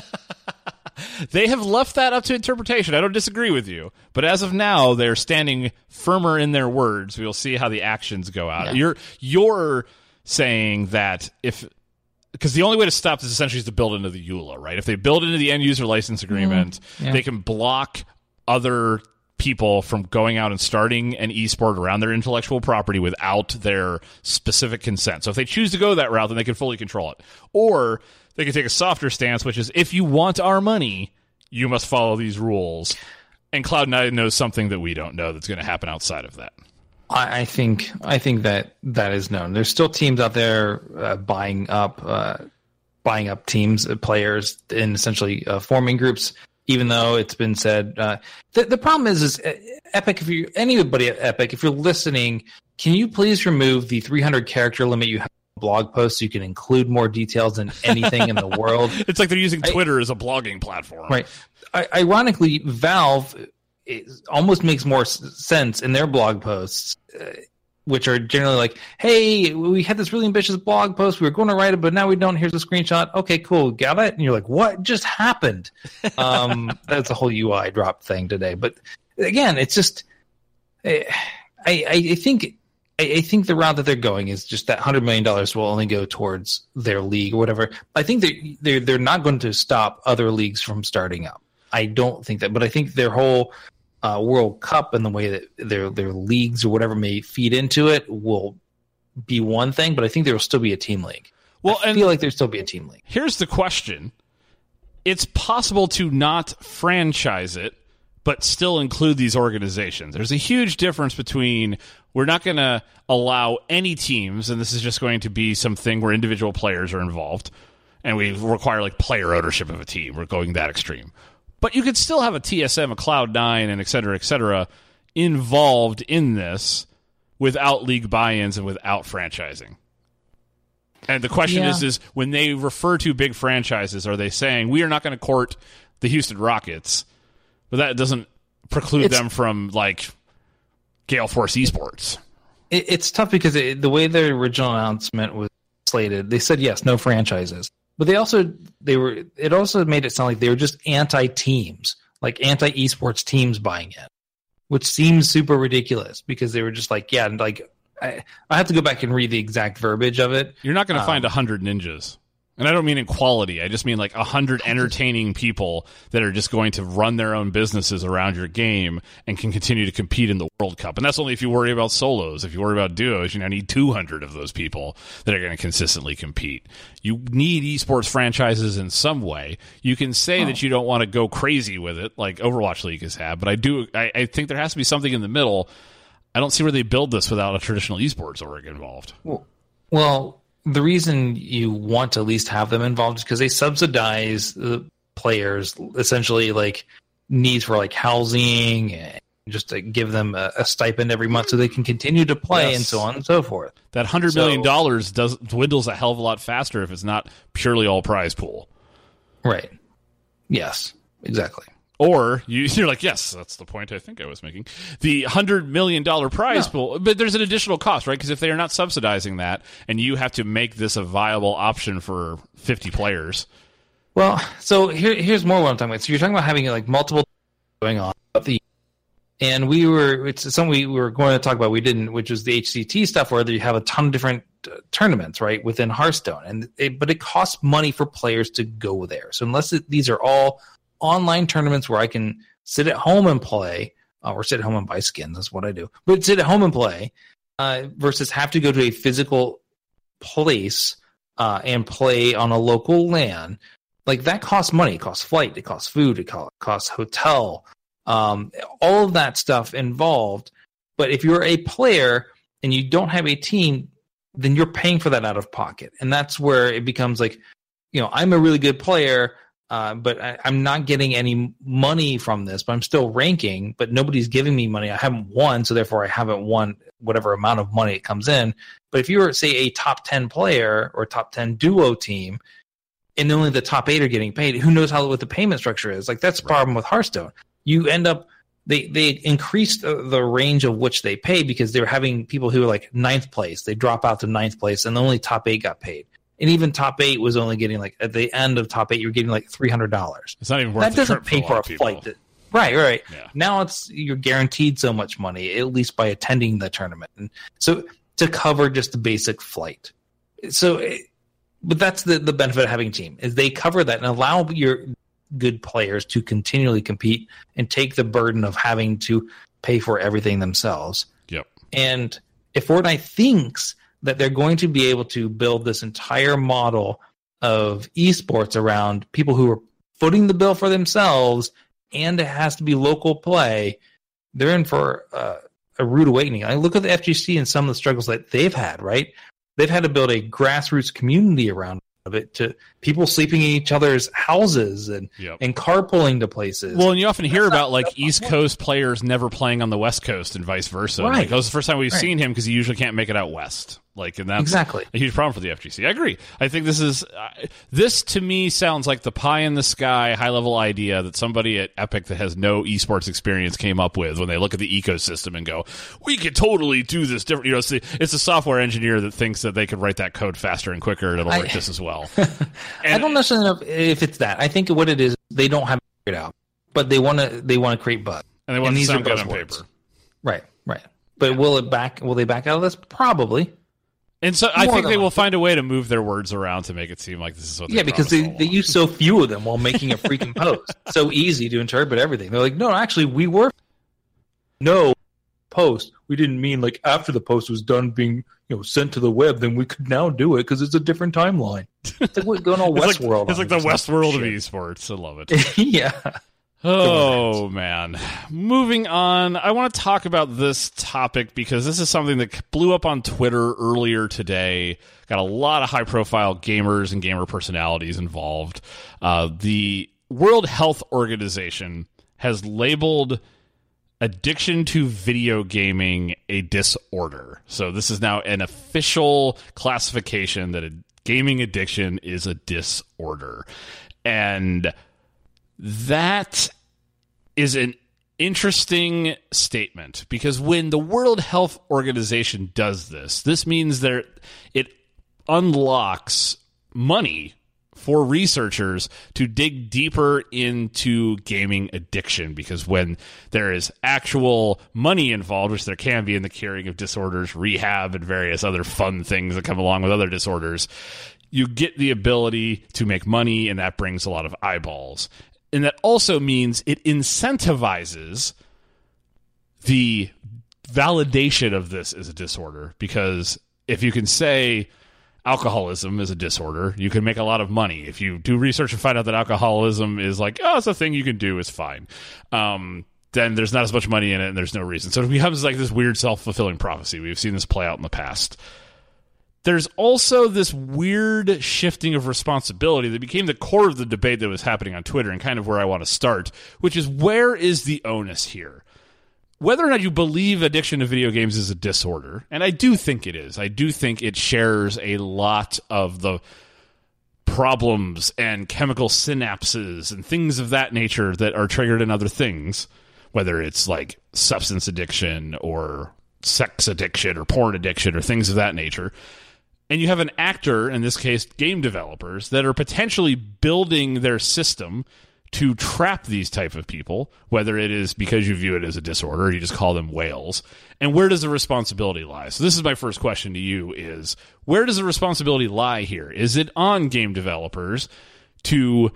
They have left that up to interpretation. I don't disagree with you, but as of now, they're standing firmer in their words. We'll see how the actions go out. Yeah. You're you're saying that if because the only way to stop this essentially is to build into the EULA, right? If they build into the end user license mm-hmm. agreement, Yeah. they can block other people from going out and starting an esport around their intellectual property without their specific consent. So if they choose to go that route, then they can fully control it. Or they can take a softer stance, which is if you want our money, you must follow these rules. And Cloud9 knows something that we don't know that's going to happen outside of that. I, I think I think that that is known. There's still teams out there uh, buying up uh, buying up teams, uh, players, and essentially uh, forming groups. Even though it's been said, uh, the the problem is is uh, Epic. If you anybody at Epic, if you're listening, can you please remove the 300 character limit you have blog posts so you can include more details than anything in the world? It's like they're using Twitter as a blogging platform. Right. I, ironically, Valve is, almost makes more sense in their blog posts, uh, which are generally like, "Hey, we had this really ambitious blog post. We were going to write it, but now we don't. Here's a screenshot. Okay, cool, got it." And you're like, "What just happened?" Um, that's a whole UI drop thing today. But again, it's just, eh, I, I, I think. I think the route that they're going is just that hundred million dollars will only go towards their league or whatever. I think they they're they're not going to stop other leagues from starting up. I don't think that, but I think their whole uh, World Cup and the way that their their leagues or whatever may feed into it will be one thing, but I think there will still be a team league. Well, I feel like there'll still be a team league. here's the question: It's possible to not franchise it, but still include these organizations. There's a huge difference between we're not going to allow any teams, and this is just going to be something where individual players are involved, and we require like player ownership of a team. We're going that extreme. But you could still have a TSM, a Cloud9, and et cetera, et cetera, involved in this without league buy-ins and without franchising. And the question Yeah. is, is when they refer to big franchises, are they saying we are not going to court the Houston Rockets, but that doesn't preclude It's- them from like Gale Force Esports? It, it's tough because it, the way the original announcement was slated, they said yes, no franchises, but they also they were. It also made it sound like they were just anti teams, like anti esports teams buying it, which seems super ridiculous because they were just like, yeah, and like I, I have to go back and read the exact verbiage of it. You're not going to Um, find a hundred ninjas. And I don't mean in quality. I just mean like a hundred entertaining people that are just going to run their own businesses around your game and can continue to compete in the World Cup. And that's only if you worry about solos. If you worry about duos, you now need 200 of those people that are going to consistently compete. You need esports franchises in some way. You can say that you don't want to go crazy with it like Overwatch League has had, but I do, I, I think there has to be something in the middle. I don't see where they build this without a traditional esports org involved. Well, the reason you want to at least have them involved is because they subsidize the players essentially like needs for like housing and just to give them a, a stipend every month so they can continue to play Yes. and so on and so forth. That hundred million dollars does dwindles a hell of a lot faster if it's not purely all prize pool. Right. Yes, exactly. Or you, you're like, yes, that's the point I think I was making. The hundred million dollar prize pool, but there's an additional cost, right? Because if they are not subsidizing that, and you have to make this a viable option for 50 players, Well, so here, here's more what I'm talking about. So you're talking about having like multiple going on. The and we were it's something we were going to talk about. We didn't, which was the HCT stuff, where you have a ton of different uh, tournaments, right, within Hearthstone, and it, but it costs money for players to go there. So unless it, these are all online tournaments where I can sit at home and play, uh, or sit at home and buy skins, that's what I do. But sit at home and play uh, versus have to go to a physical place uh, and play on a local LAN like that costs money. It costs flight. It costs food. It costs hotel. Um, all of that stuff involved. But if you're a player and you don't have a team, then you're paying for that out of pocket, and that's where it becomes like, you know, I'm a really good player, uh, but I, I'm not getting any money from this. But I'm still ranking, but nobody's giving me money. I haven't won, so therefore I haven't won whatever amount of money it comes in. But if you're say a top ten player or top ten duo team, and only the top eight are getting paid. Who knows how what the payment structure is? Like that's the problem with Hearthstone. You end up they they increase the, the range of which they pay because they're having people who are like ninth place. They drop out to ninth place, and only top eight got paid. And even top eight was only getting like at the end of top eight, you're getting like three hundred dollars. it's not even worth That the doesn't trip pay for for a, a of people. flight. That, right, right. Yeah. Now it's you're guaranteed so much money at least by attending the tournament, and so to cover just the basic flight. So, it- but that's the the benefit of having a team is they cover that and allow your good players to continually compete and take the burden of having to pay for everything themselves. Yep. And if Fortnite thinks that they're going to be able to build this entire model of esports around people who are footing the bill for themselves and it has to be local play, they're in for uh, a rude awakening. I look at the FGC and some of the struggles that they've had, right? They've had to build a grassroots community around of it to people sleeping in each other's houses and, Yep. and carpooling to places. Well, and you often hear That's not- about like East Coast players never playing on the West Coast and vice versa. Right. Like, that was the first time we've Right. seen him because he usually can't make it out west. Like, and that's Exactly. a huge problem for the FGC. I agree. I think this is uh, this to me sounds like the pie in the sky, high level idea that somebody at Epic that has no esports experience came up with when they look at the ecosystem and go, "We could totally do this different." You know, it's, the, it's a software engineer that thinks that they could write that code faster and quicker and it'll I- work just as well. I don't necessarily know if, it's that. I think what it is, they don't have it figured out, but they want to they want to create buzz. and they want and to these are sound good on paper. Right, right. But will it back? Will they back out of this? Probably. And so I think they will find a way to move their words around to make it seem like this is what. They Yeah, because they, they use so few of them while making a freaking post. so easy to interpret everything. They're like, no, actually, we were no post. We didn't mean like after the post was done being you know sent to the web, then we could now do it because it's a different timeline. It's like what going on It's like, it's like the on or some Westworld of esports. I love it. yeah. Oh man. Moving on, I want to talk about this topic because this is something that blew up on Twitter earlier today. Got a lot of high profile gamers and gamer personalities involved. Uh, the World Health Organization has labeled addiction to video gaming a disorder. So this is now an official classification that a gaming addiction is a disorder. And that is an interesting statement because when the World Health Organization does this, this means that it unlocks money for researchers to dig deeper into gaming addiction because when there is actual money involved, which there can be in the curing of disorders, rehab, and various other fun things that come along with other disorders, you get the ability to make money, and that brings a lot of eyeballs. And that also means it incentivizes the validation of this as a disorder because if you can say alcoholism is a disorder, you can make a lot of money. If you do research and find out that alcoholism is like, oh, it's a thing you can do, it's fine. Um, then there's not as much money in it and there's no reason. So it becomes like this weird self fulfilling prophecy. We've seen this play out in the past. There's also this weird shifting of responsibility that became the core of the debate that was happening on Twitter and kind of where I want to start, which is where is the onus here? whether or not you believe addiction to video games is a disorder, and I do think it is, I do think it shares a lot of the problems and chemical synapses and things of that nature that are triggered in other things, whether it's like substance addiction or sex addiction or porn addiction or things of that nature. And you have an actor, in this case, game developers, that are potentially building their system to trap these type of people, whether it is because you view it as a disorder or you just call them whales. And where does the responsibility lie? So this is my first question to you is where does the responsibility lie here? Is it on game developers to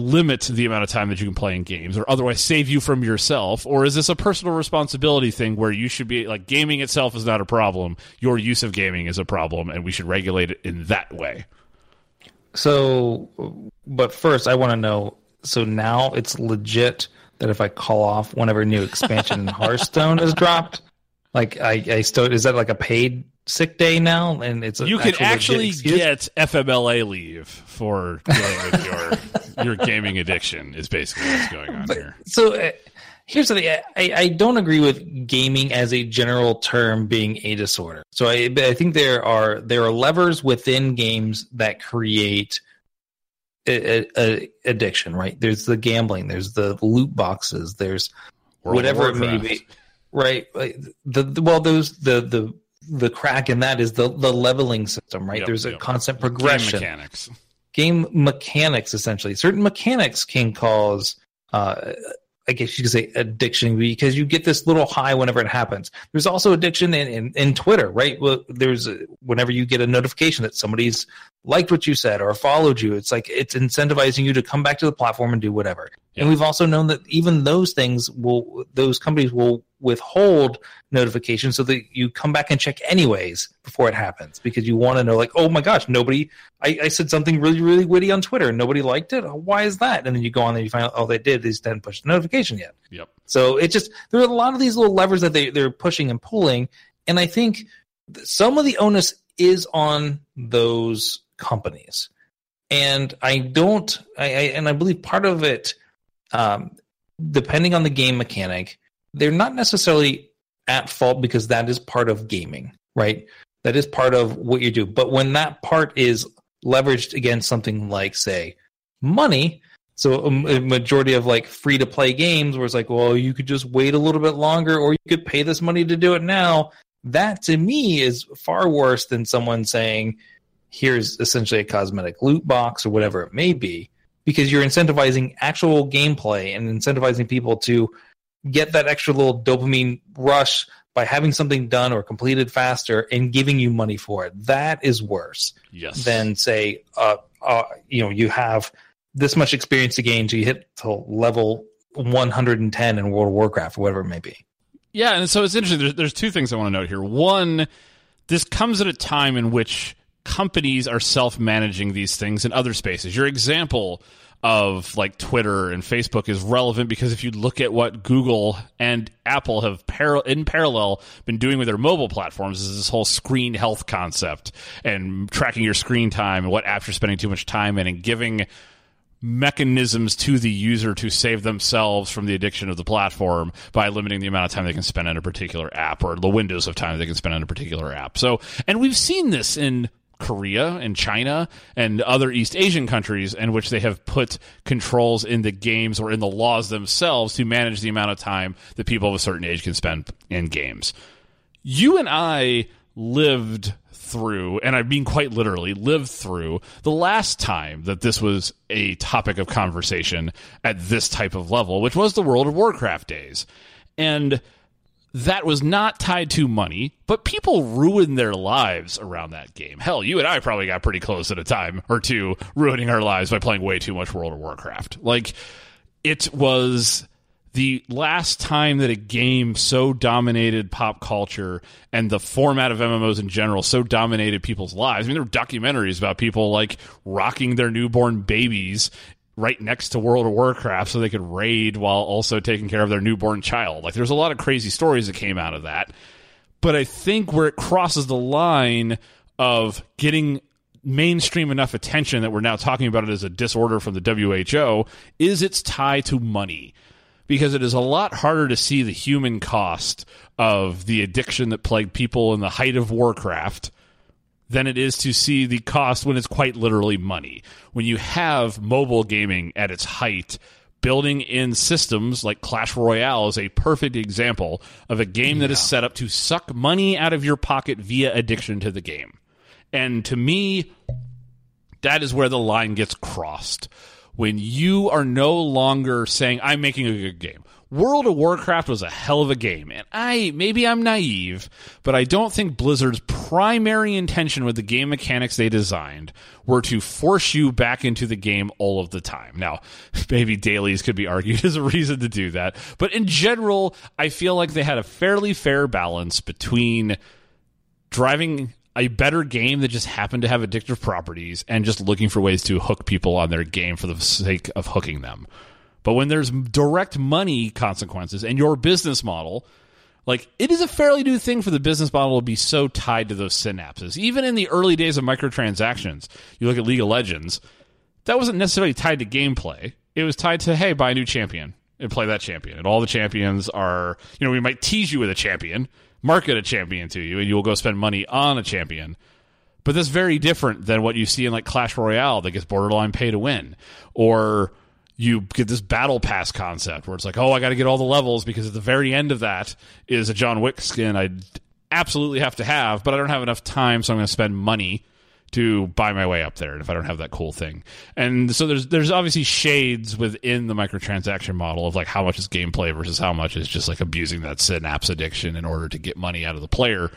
limit the amount of time that you can play in games or otherwise save you from yourself or is this a personal responsibility thing where you should be like gaming itself is not a problem your use of gaming is a problem and we should regulate it in that way So, but first, I want to know. So now it's legit that if I call off whenever a new expansion in Hearthstone is dropped, like I, I still is that like a paid sick day now? And it's a you can actual actually get FMLA leave for dealing with your your gaming addiction. Is basically what's going on here. So uh, here's the thing: I, I don't agree with gaming as a general term being a disorder. So I, I think there are there are levers within games that create a, a, a addiction. Right? There's the gambling. There's the loot boxes. There's World whatever it may be. Right? Like the, the well, those the the the crack in that is the the leveling system. Right? Yep, There's a yep. constant Game progression mechanics. Game mechanics essentially. Certain mechanics can cause uh i guess you could say addiction because you get this little high whenever it happens. There's also addiction in in, in twitter right? Well, there's a, whenever you get a notification that somebody's liked what you said or followed you it's like it's incentivizing you to come back to the platform and do whatever Yeah. and we've also known that even those things will those companies will withhold notifications so that you come back and check anyways before it happens because you want to know like oh my gosh nobody I, I said something really really witty on twitter and nobody liked it Oh, why is that and then you go on there and you find out all they did is didn't push the notification yet Yep. so it just there are a lot of these little levers that they they're pushing and pulling, and I think some of the onus is on those companies, and I don't. I, I and I believe part of it, um, depending on the game mechanic, they're not necessarily at fault because that is part of gaming, right? That is part of what you do. But when that part is leveraged against something like, say, money, so a, majority of like free to play games where it's like, well, you could just wait a little bit longer or you could pay this money to do it now. That to me is far worse than someone saying, here's essentially a cosmetic loot box or whatever it may be, because you're incentivizing actual gameplay and incentivizing people to get that extra little dopamine rush by having something done or completed faster and giving you money for it. That is worse Yes. than say uh, uh you know you have this much experience to gain so you hit to level 110 in World of Warcraft or whatever it may be. Yeah, and so it's interesting. There's, there's two things I want to note here. One, this comes at a time in which companies are self-managing these things in other spaces. Your example of like Twitter and Facebook is relevant because if you look at what Google and Apple have par- in parallel been doing with their mobile platforms is this whole screen health concept and tracking your screen time and what apps you're spending too much time in and giving mechanisms to the user to save themselves from the addiction of the platform by limiting the amount of time they can spend on a particular app or the windows of time they can spend on a particular app. So, and we've seen this in Korea and China and other East Asian countries in which they have put controls in the games or in the laws themselves to manage the amount of time that people of a certain age can spend in games. You and I lived through, and I mean quite literally, lived through the last time that this was a topic of conversation at this type of level, which was the World of Warcraft days. And that was not tied to money, but people ruined their lives around that game. Hell, you and I probably got pretty close at a time or two ruining our lives by playing way too much World of Warcraft. Like, it was the last time that a game so dominated pop culture and the format of MMOs in general so dominated people's lives. I mean, there were documentaries about people like rocking their newborn babies right next to World of Warcraft so they could raid while also taking care of their newborn child. Like there's a lot of crazy stories that came out of that. But I think where it crosses the line of getting mainstream enough attention that we're now talking about it as a disorder from the WHO is its tie to money. Because it is a lot harder to see the human cost of the addiction that plagued people in the height of Warcraft than it is to see the cost when it's quite literally money. When you have mobile gaming at its height, building in systems like Clash Royale is a perfect example of a game yeah. that is set up to suck money out of your pocket via addiction to the game. And to me, that is where the line gets crossed. When you are no longer saying, I'm making a good game. World of Warcraft was a hell of a game, and I maybe I'm naive, but I don't think Blizzard's primary intention with the game mechanics they designed were to force you back into the game all of the time. Now, maybe dailies could be argued as a reason to do that, but in general, I feel like they had a fairly fair balance between driving a better game that just happened to have addictive properties and just looking for ways to hook people on their game for the sake of hooking them. But when there's direct money consequences and your business model, like it is a fairly new thing for the business model to be so tied to those synapses. Even in the early days of microtransactions, you look at League of Legends, that wasn't necessarily tied to gameplay. It was tied to, hey, buy a new champion and play that champion. And all the champions are, you know, we might tease you with a champion, market a champion to you, and you will go spend money on a champion. But that's very different than what you see in like Clash Royale that gets borderline pay to win. Or you get this battle pass concept where it's like, oh, I got to get all the levels because at the very end of that is a John Wick skin I absolutely have to have, but I don't have enough time, so I'm going to spend money to buy my way up there. If I don't have that cool thing, and so there's there's obviously shades within the microtransaction model of like how much is gameplay versus how much is just like abusing that synapse addiction in order to get money out of the player.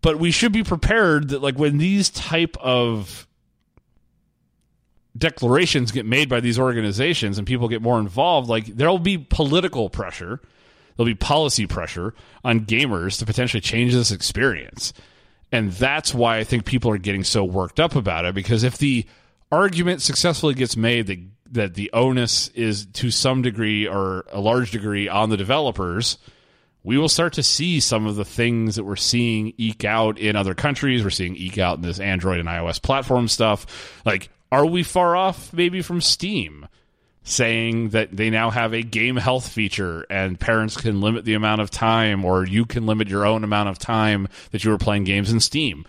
But we should be prepared that like when these type of declarations get made by these organizations and people get more involved, like there'll be political pressure, there'll be policy pressure on gamers to potentially change this experience. And that's why I think people are getting so worked up about it because if the argument successfully gets made that that the onus is to some degree or a large degree on the developers, we will start to see some of the things that we're seeing eke out in other countries. We're seeing eke out in this Android and iOS platform stuff. Like are we far off maybe from Steam saying that they now have a game health feature and parents can limit the amount of time or you can limit your own amount of time that you are playing games in Steam?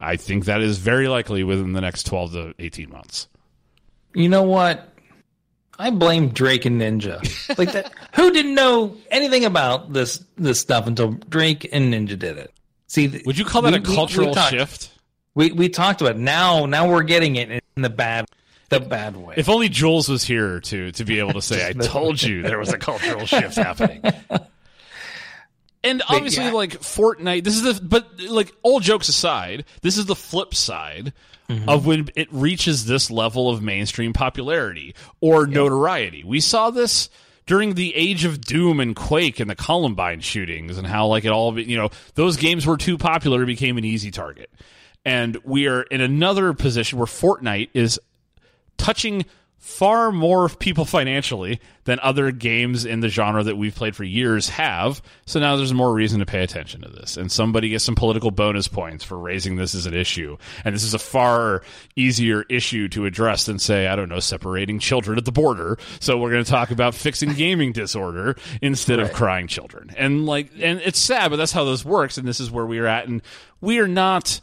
I think that is very likely within the next 12 to 18 months. You know what? I blame Drake and Ninja. Like that who didn't know anything about this this stuff until Drake and Ninja did it. See, would you call that we, a cultural we, we shift? We we talked about it. now. Now we're getting it in the bad the bad way. If only Jules was here to to be able to say, "I told you there was a cultural shift happening." And obviously, yeah. like Fortnite, this is the but like all jokes aside, this is the flip side mm-hmm. of when it reaches this level of mainstream popularity or notoriety. We saw this during the age of Doom and Quake and the Columbine shootings and how like it all you know those games were too popular became an easy target. And we are in another position where Fortnite is touching far more people financially than other games in the genre that we've played for years have. So now there's more reason to pay attention to this. And somebody gets some political bonus points for raising this as an issue. And this is a far easier issue to address than, say, I don't know, separating children at the border. So we're going to talk about fixing gaming disorder instead right. of crying children. And like, and it's sad, but that's how this works. And this is where we're at. And we are not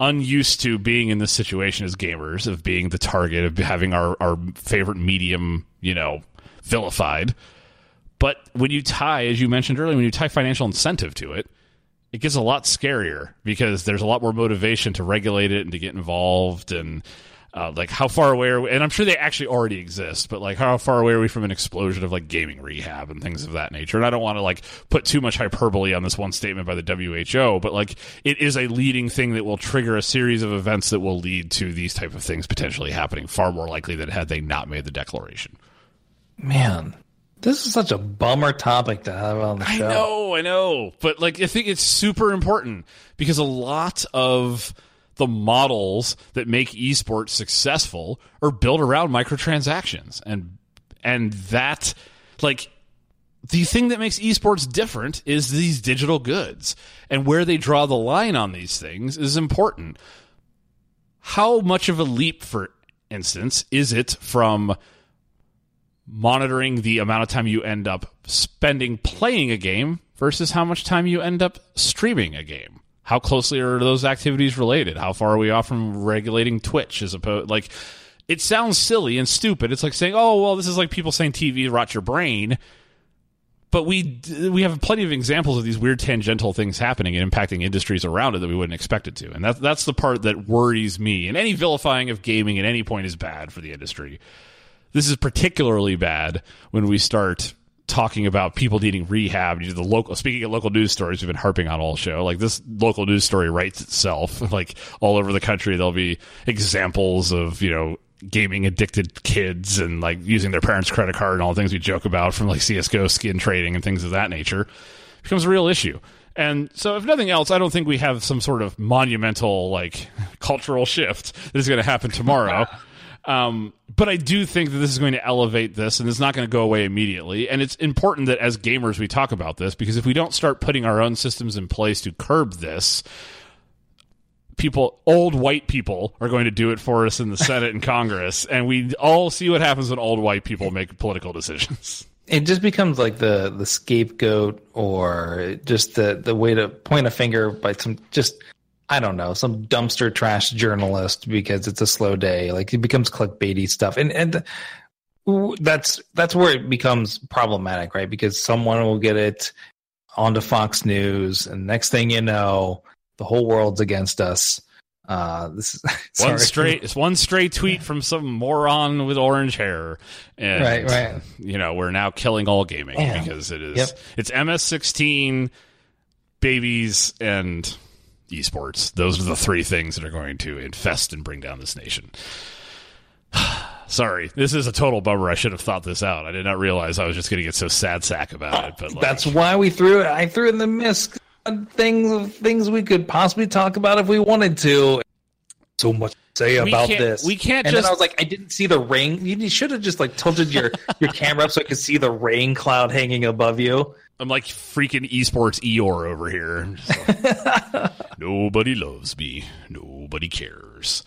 unused to being in this situation as gamers of being the target of having our, our favorite medium you know vilified. But when you tie as you mentioned earlier when you tie financial incentive to it it gets a lot scarier because there's a lot more motivation to regulate it and to get involved and uh, like how far away are we, and I'm sure they actually already exist, but like how far away are we from an explosion of like gaming rehab and things of that nature? And I don't want to like put too much hyperbole on this one statement by the WHO, but like it is a leading thing that will trigger a series of events that will lead to these type of things potentially happening far more likely than had they not made the declaration. Man, this is such a bummer topic to have on the show. I know, I know, but like I think it's super important because a lot of the models that make esports successful are built around microtransactions. And and that like the thing that makes esports different is these digital goods. And where they draw the line on these things is important. How much of a leap for instance is it from monitoring the amount of time you end up spending playing a game versus how much time you end up streaming a game how closely are those activities related? How far are we off from regulating Twitch as opposed like it sounds silly and stupid. It's like saying, "Oh, well, this is like people saying TV rots your brain." But we we have plenty of examples of these weird tangential things happening and impacting industries around it that we wouldn't expect it to. And that's that's the part that worries me. And any vilifying of gaming at any point is bad for the industry. This is particularly bad when we start talking about people needing rehab. You The local, speaking of local news stories, we've been harping on all show. Like this local news story writes itself. Like all over the country, there'll be examples of you know gaming addicted kids and like using their parents' credit card and all the things we joke about from like CS:GO skin trading and things of that nature. It becomes a real issue. And so, if nothing else, I don't think we have some sort of monumental like cultural shift that is going to happen tomorrow. Um, but I do think that this is going to elevate this and it's not going to go away immediately. And it's important that as gamers we talk about this because if we don't start putting our own systems in place to curb this, people, old white people, are going to do it for us in the Senate and Congress. And we all see what happens when old white people make political decisions. It just becomes like the the scapegoat or just the the way to point a finger by some just I don't know, some dumpster trash journalist because it's a slow day. Like it becomes clickbaity stuff. And and that's that's where it becomes problematic, right? Because someone will get it onto Fox News and next thing you know, the whole world's against us. Uh, this is one straight. It's one straight tweet from some moron with orange hair, and right, right. You know, we're now killing all gaming Damn. because it is. Yep. It's MS16, babies, and esports. Those are the three things that are going to infest and bring down this nation. Sorry, this is a total bummer. I should have thought this out. I did not realize I was just going to get so sad sack about it. But like, that's why we threw it. I threw in the mist. Things, things we could possibly talk about if we wanted to. So much say about this. We can't. And just... then I was like, I didn't see the rain. You should have just like tilted your your camera up so I could see the rain cloud hanging above you. I'm like freaking esports Eeyore over here. Nobody loves me. Nobody cares.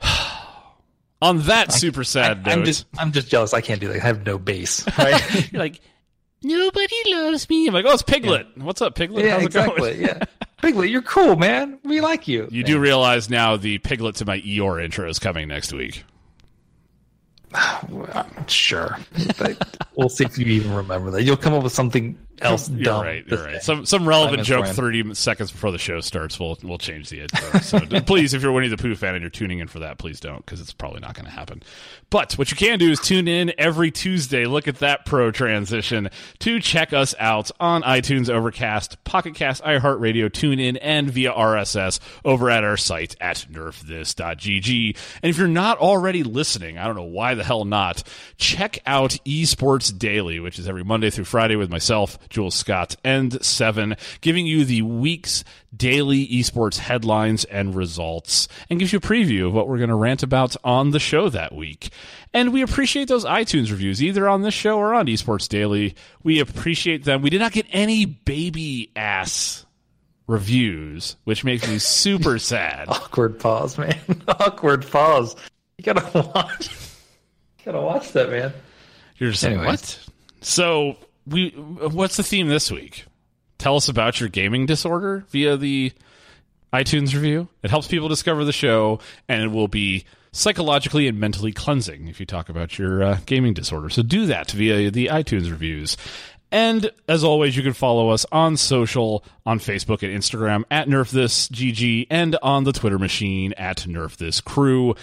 On that super sad I, note, I'm just I'm just jealous. I can't do that. I have no base. Right? You're like nobody loves me. I'm like, oh, it's Piglet. Yeah. What's up, Piglet? Yeah, How's exactly. yeah, Piglet, you're cool, man. We like you. You do realize now the Piglet to my Eeyore intro is coming next week. sure. we'll see if you even remember that. You'll come up with something else You're dumb. right. You're right. Some some relevant joke friend. thirty seconds before the show starts. We'll we'll change the intro. So please, if you're a Winnie the Pooh fan and you're tuning in for that, please don't because it's probably not going to happen. But what you can do is tune in every Tuesday. Look at that pro transition to check us out on iTunes, Overcast, Pocket Cast, iHeartRadio, TuneIn, and via RSS over at our site at nerfthis.gg. And if you're not already listening, I don't know why the hell not, check out Esports Daily, which is every Monday through Friday with myself, Jules Scott, and Seven, giving you the week's daily esports headlines and results, and gives you a preview of what we're going to rant about on the show that week. And we appreciate those iTunes reviews, either on this show or on Esports Daily. We appreciate them. We did not get any baby ass reviews, which makes me super sad. Awkward pause, man. Awkward pause. You gotta watch. You gotta watch that, man. You're just like, what? So we, what's the theme this week? Tell us about your gaming disorder via the iTunes review. It helps people discover the show, and it will be psychologically and mentally cleansing if you talk about your uh, gaming disorder. So do that via the iTunes reviews. And as always, you can follow us on social, on Facebook and Instagram at NerfThisGG, and on the Twitter machine at NerfThisCrew,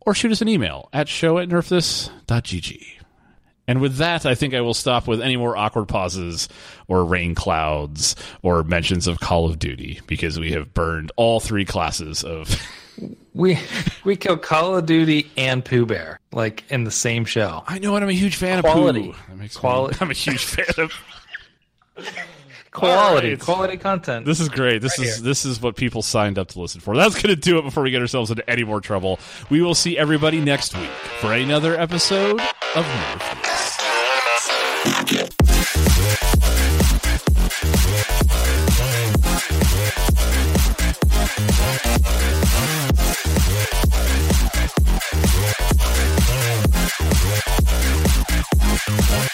or shoot us an email at show at nerfthis.gg. And with that, I think I will stop with any more awkward pauses or rain clouds or mentions of Call of Duty because we have burned all three classes of. We we killed Call of Duty and Pooh Bear like in the same show. I know, and I'm a huge fan Quality. of Pooh. Quality. I'm a huge fan of. quality. Right. quality content. This is great. This right is here. this is what people signed up to listen for. That's gonna do it before we get ourselves into any more trouble. We will see everybody next week for another episode of Nerf Thank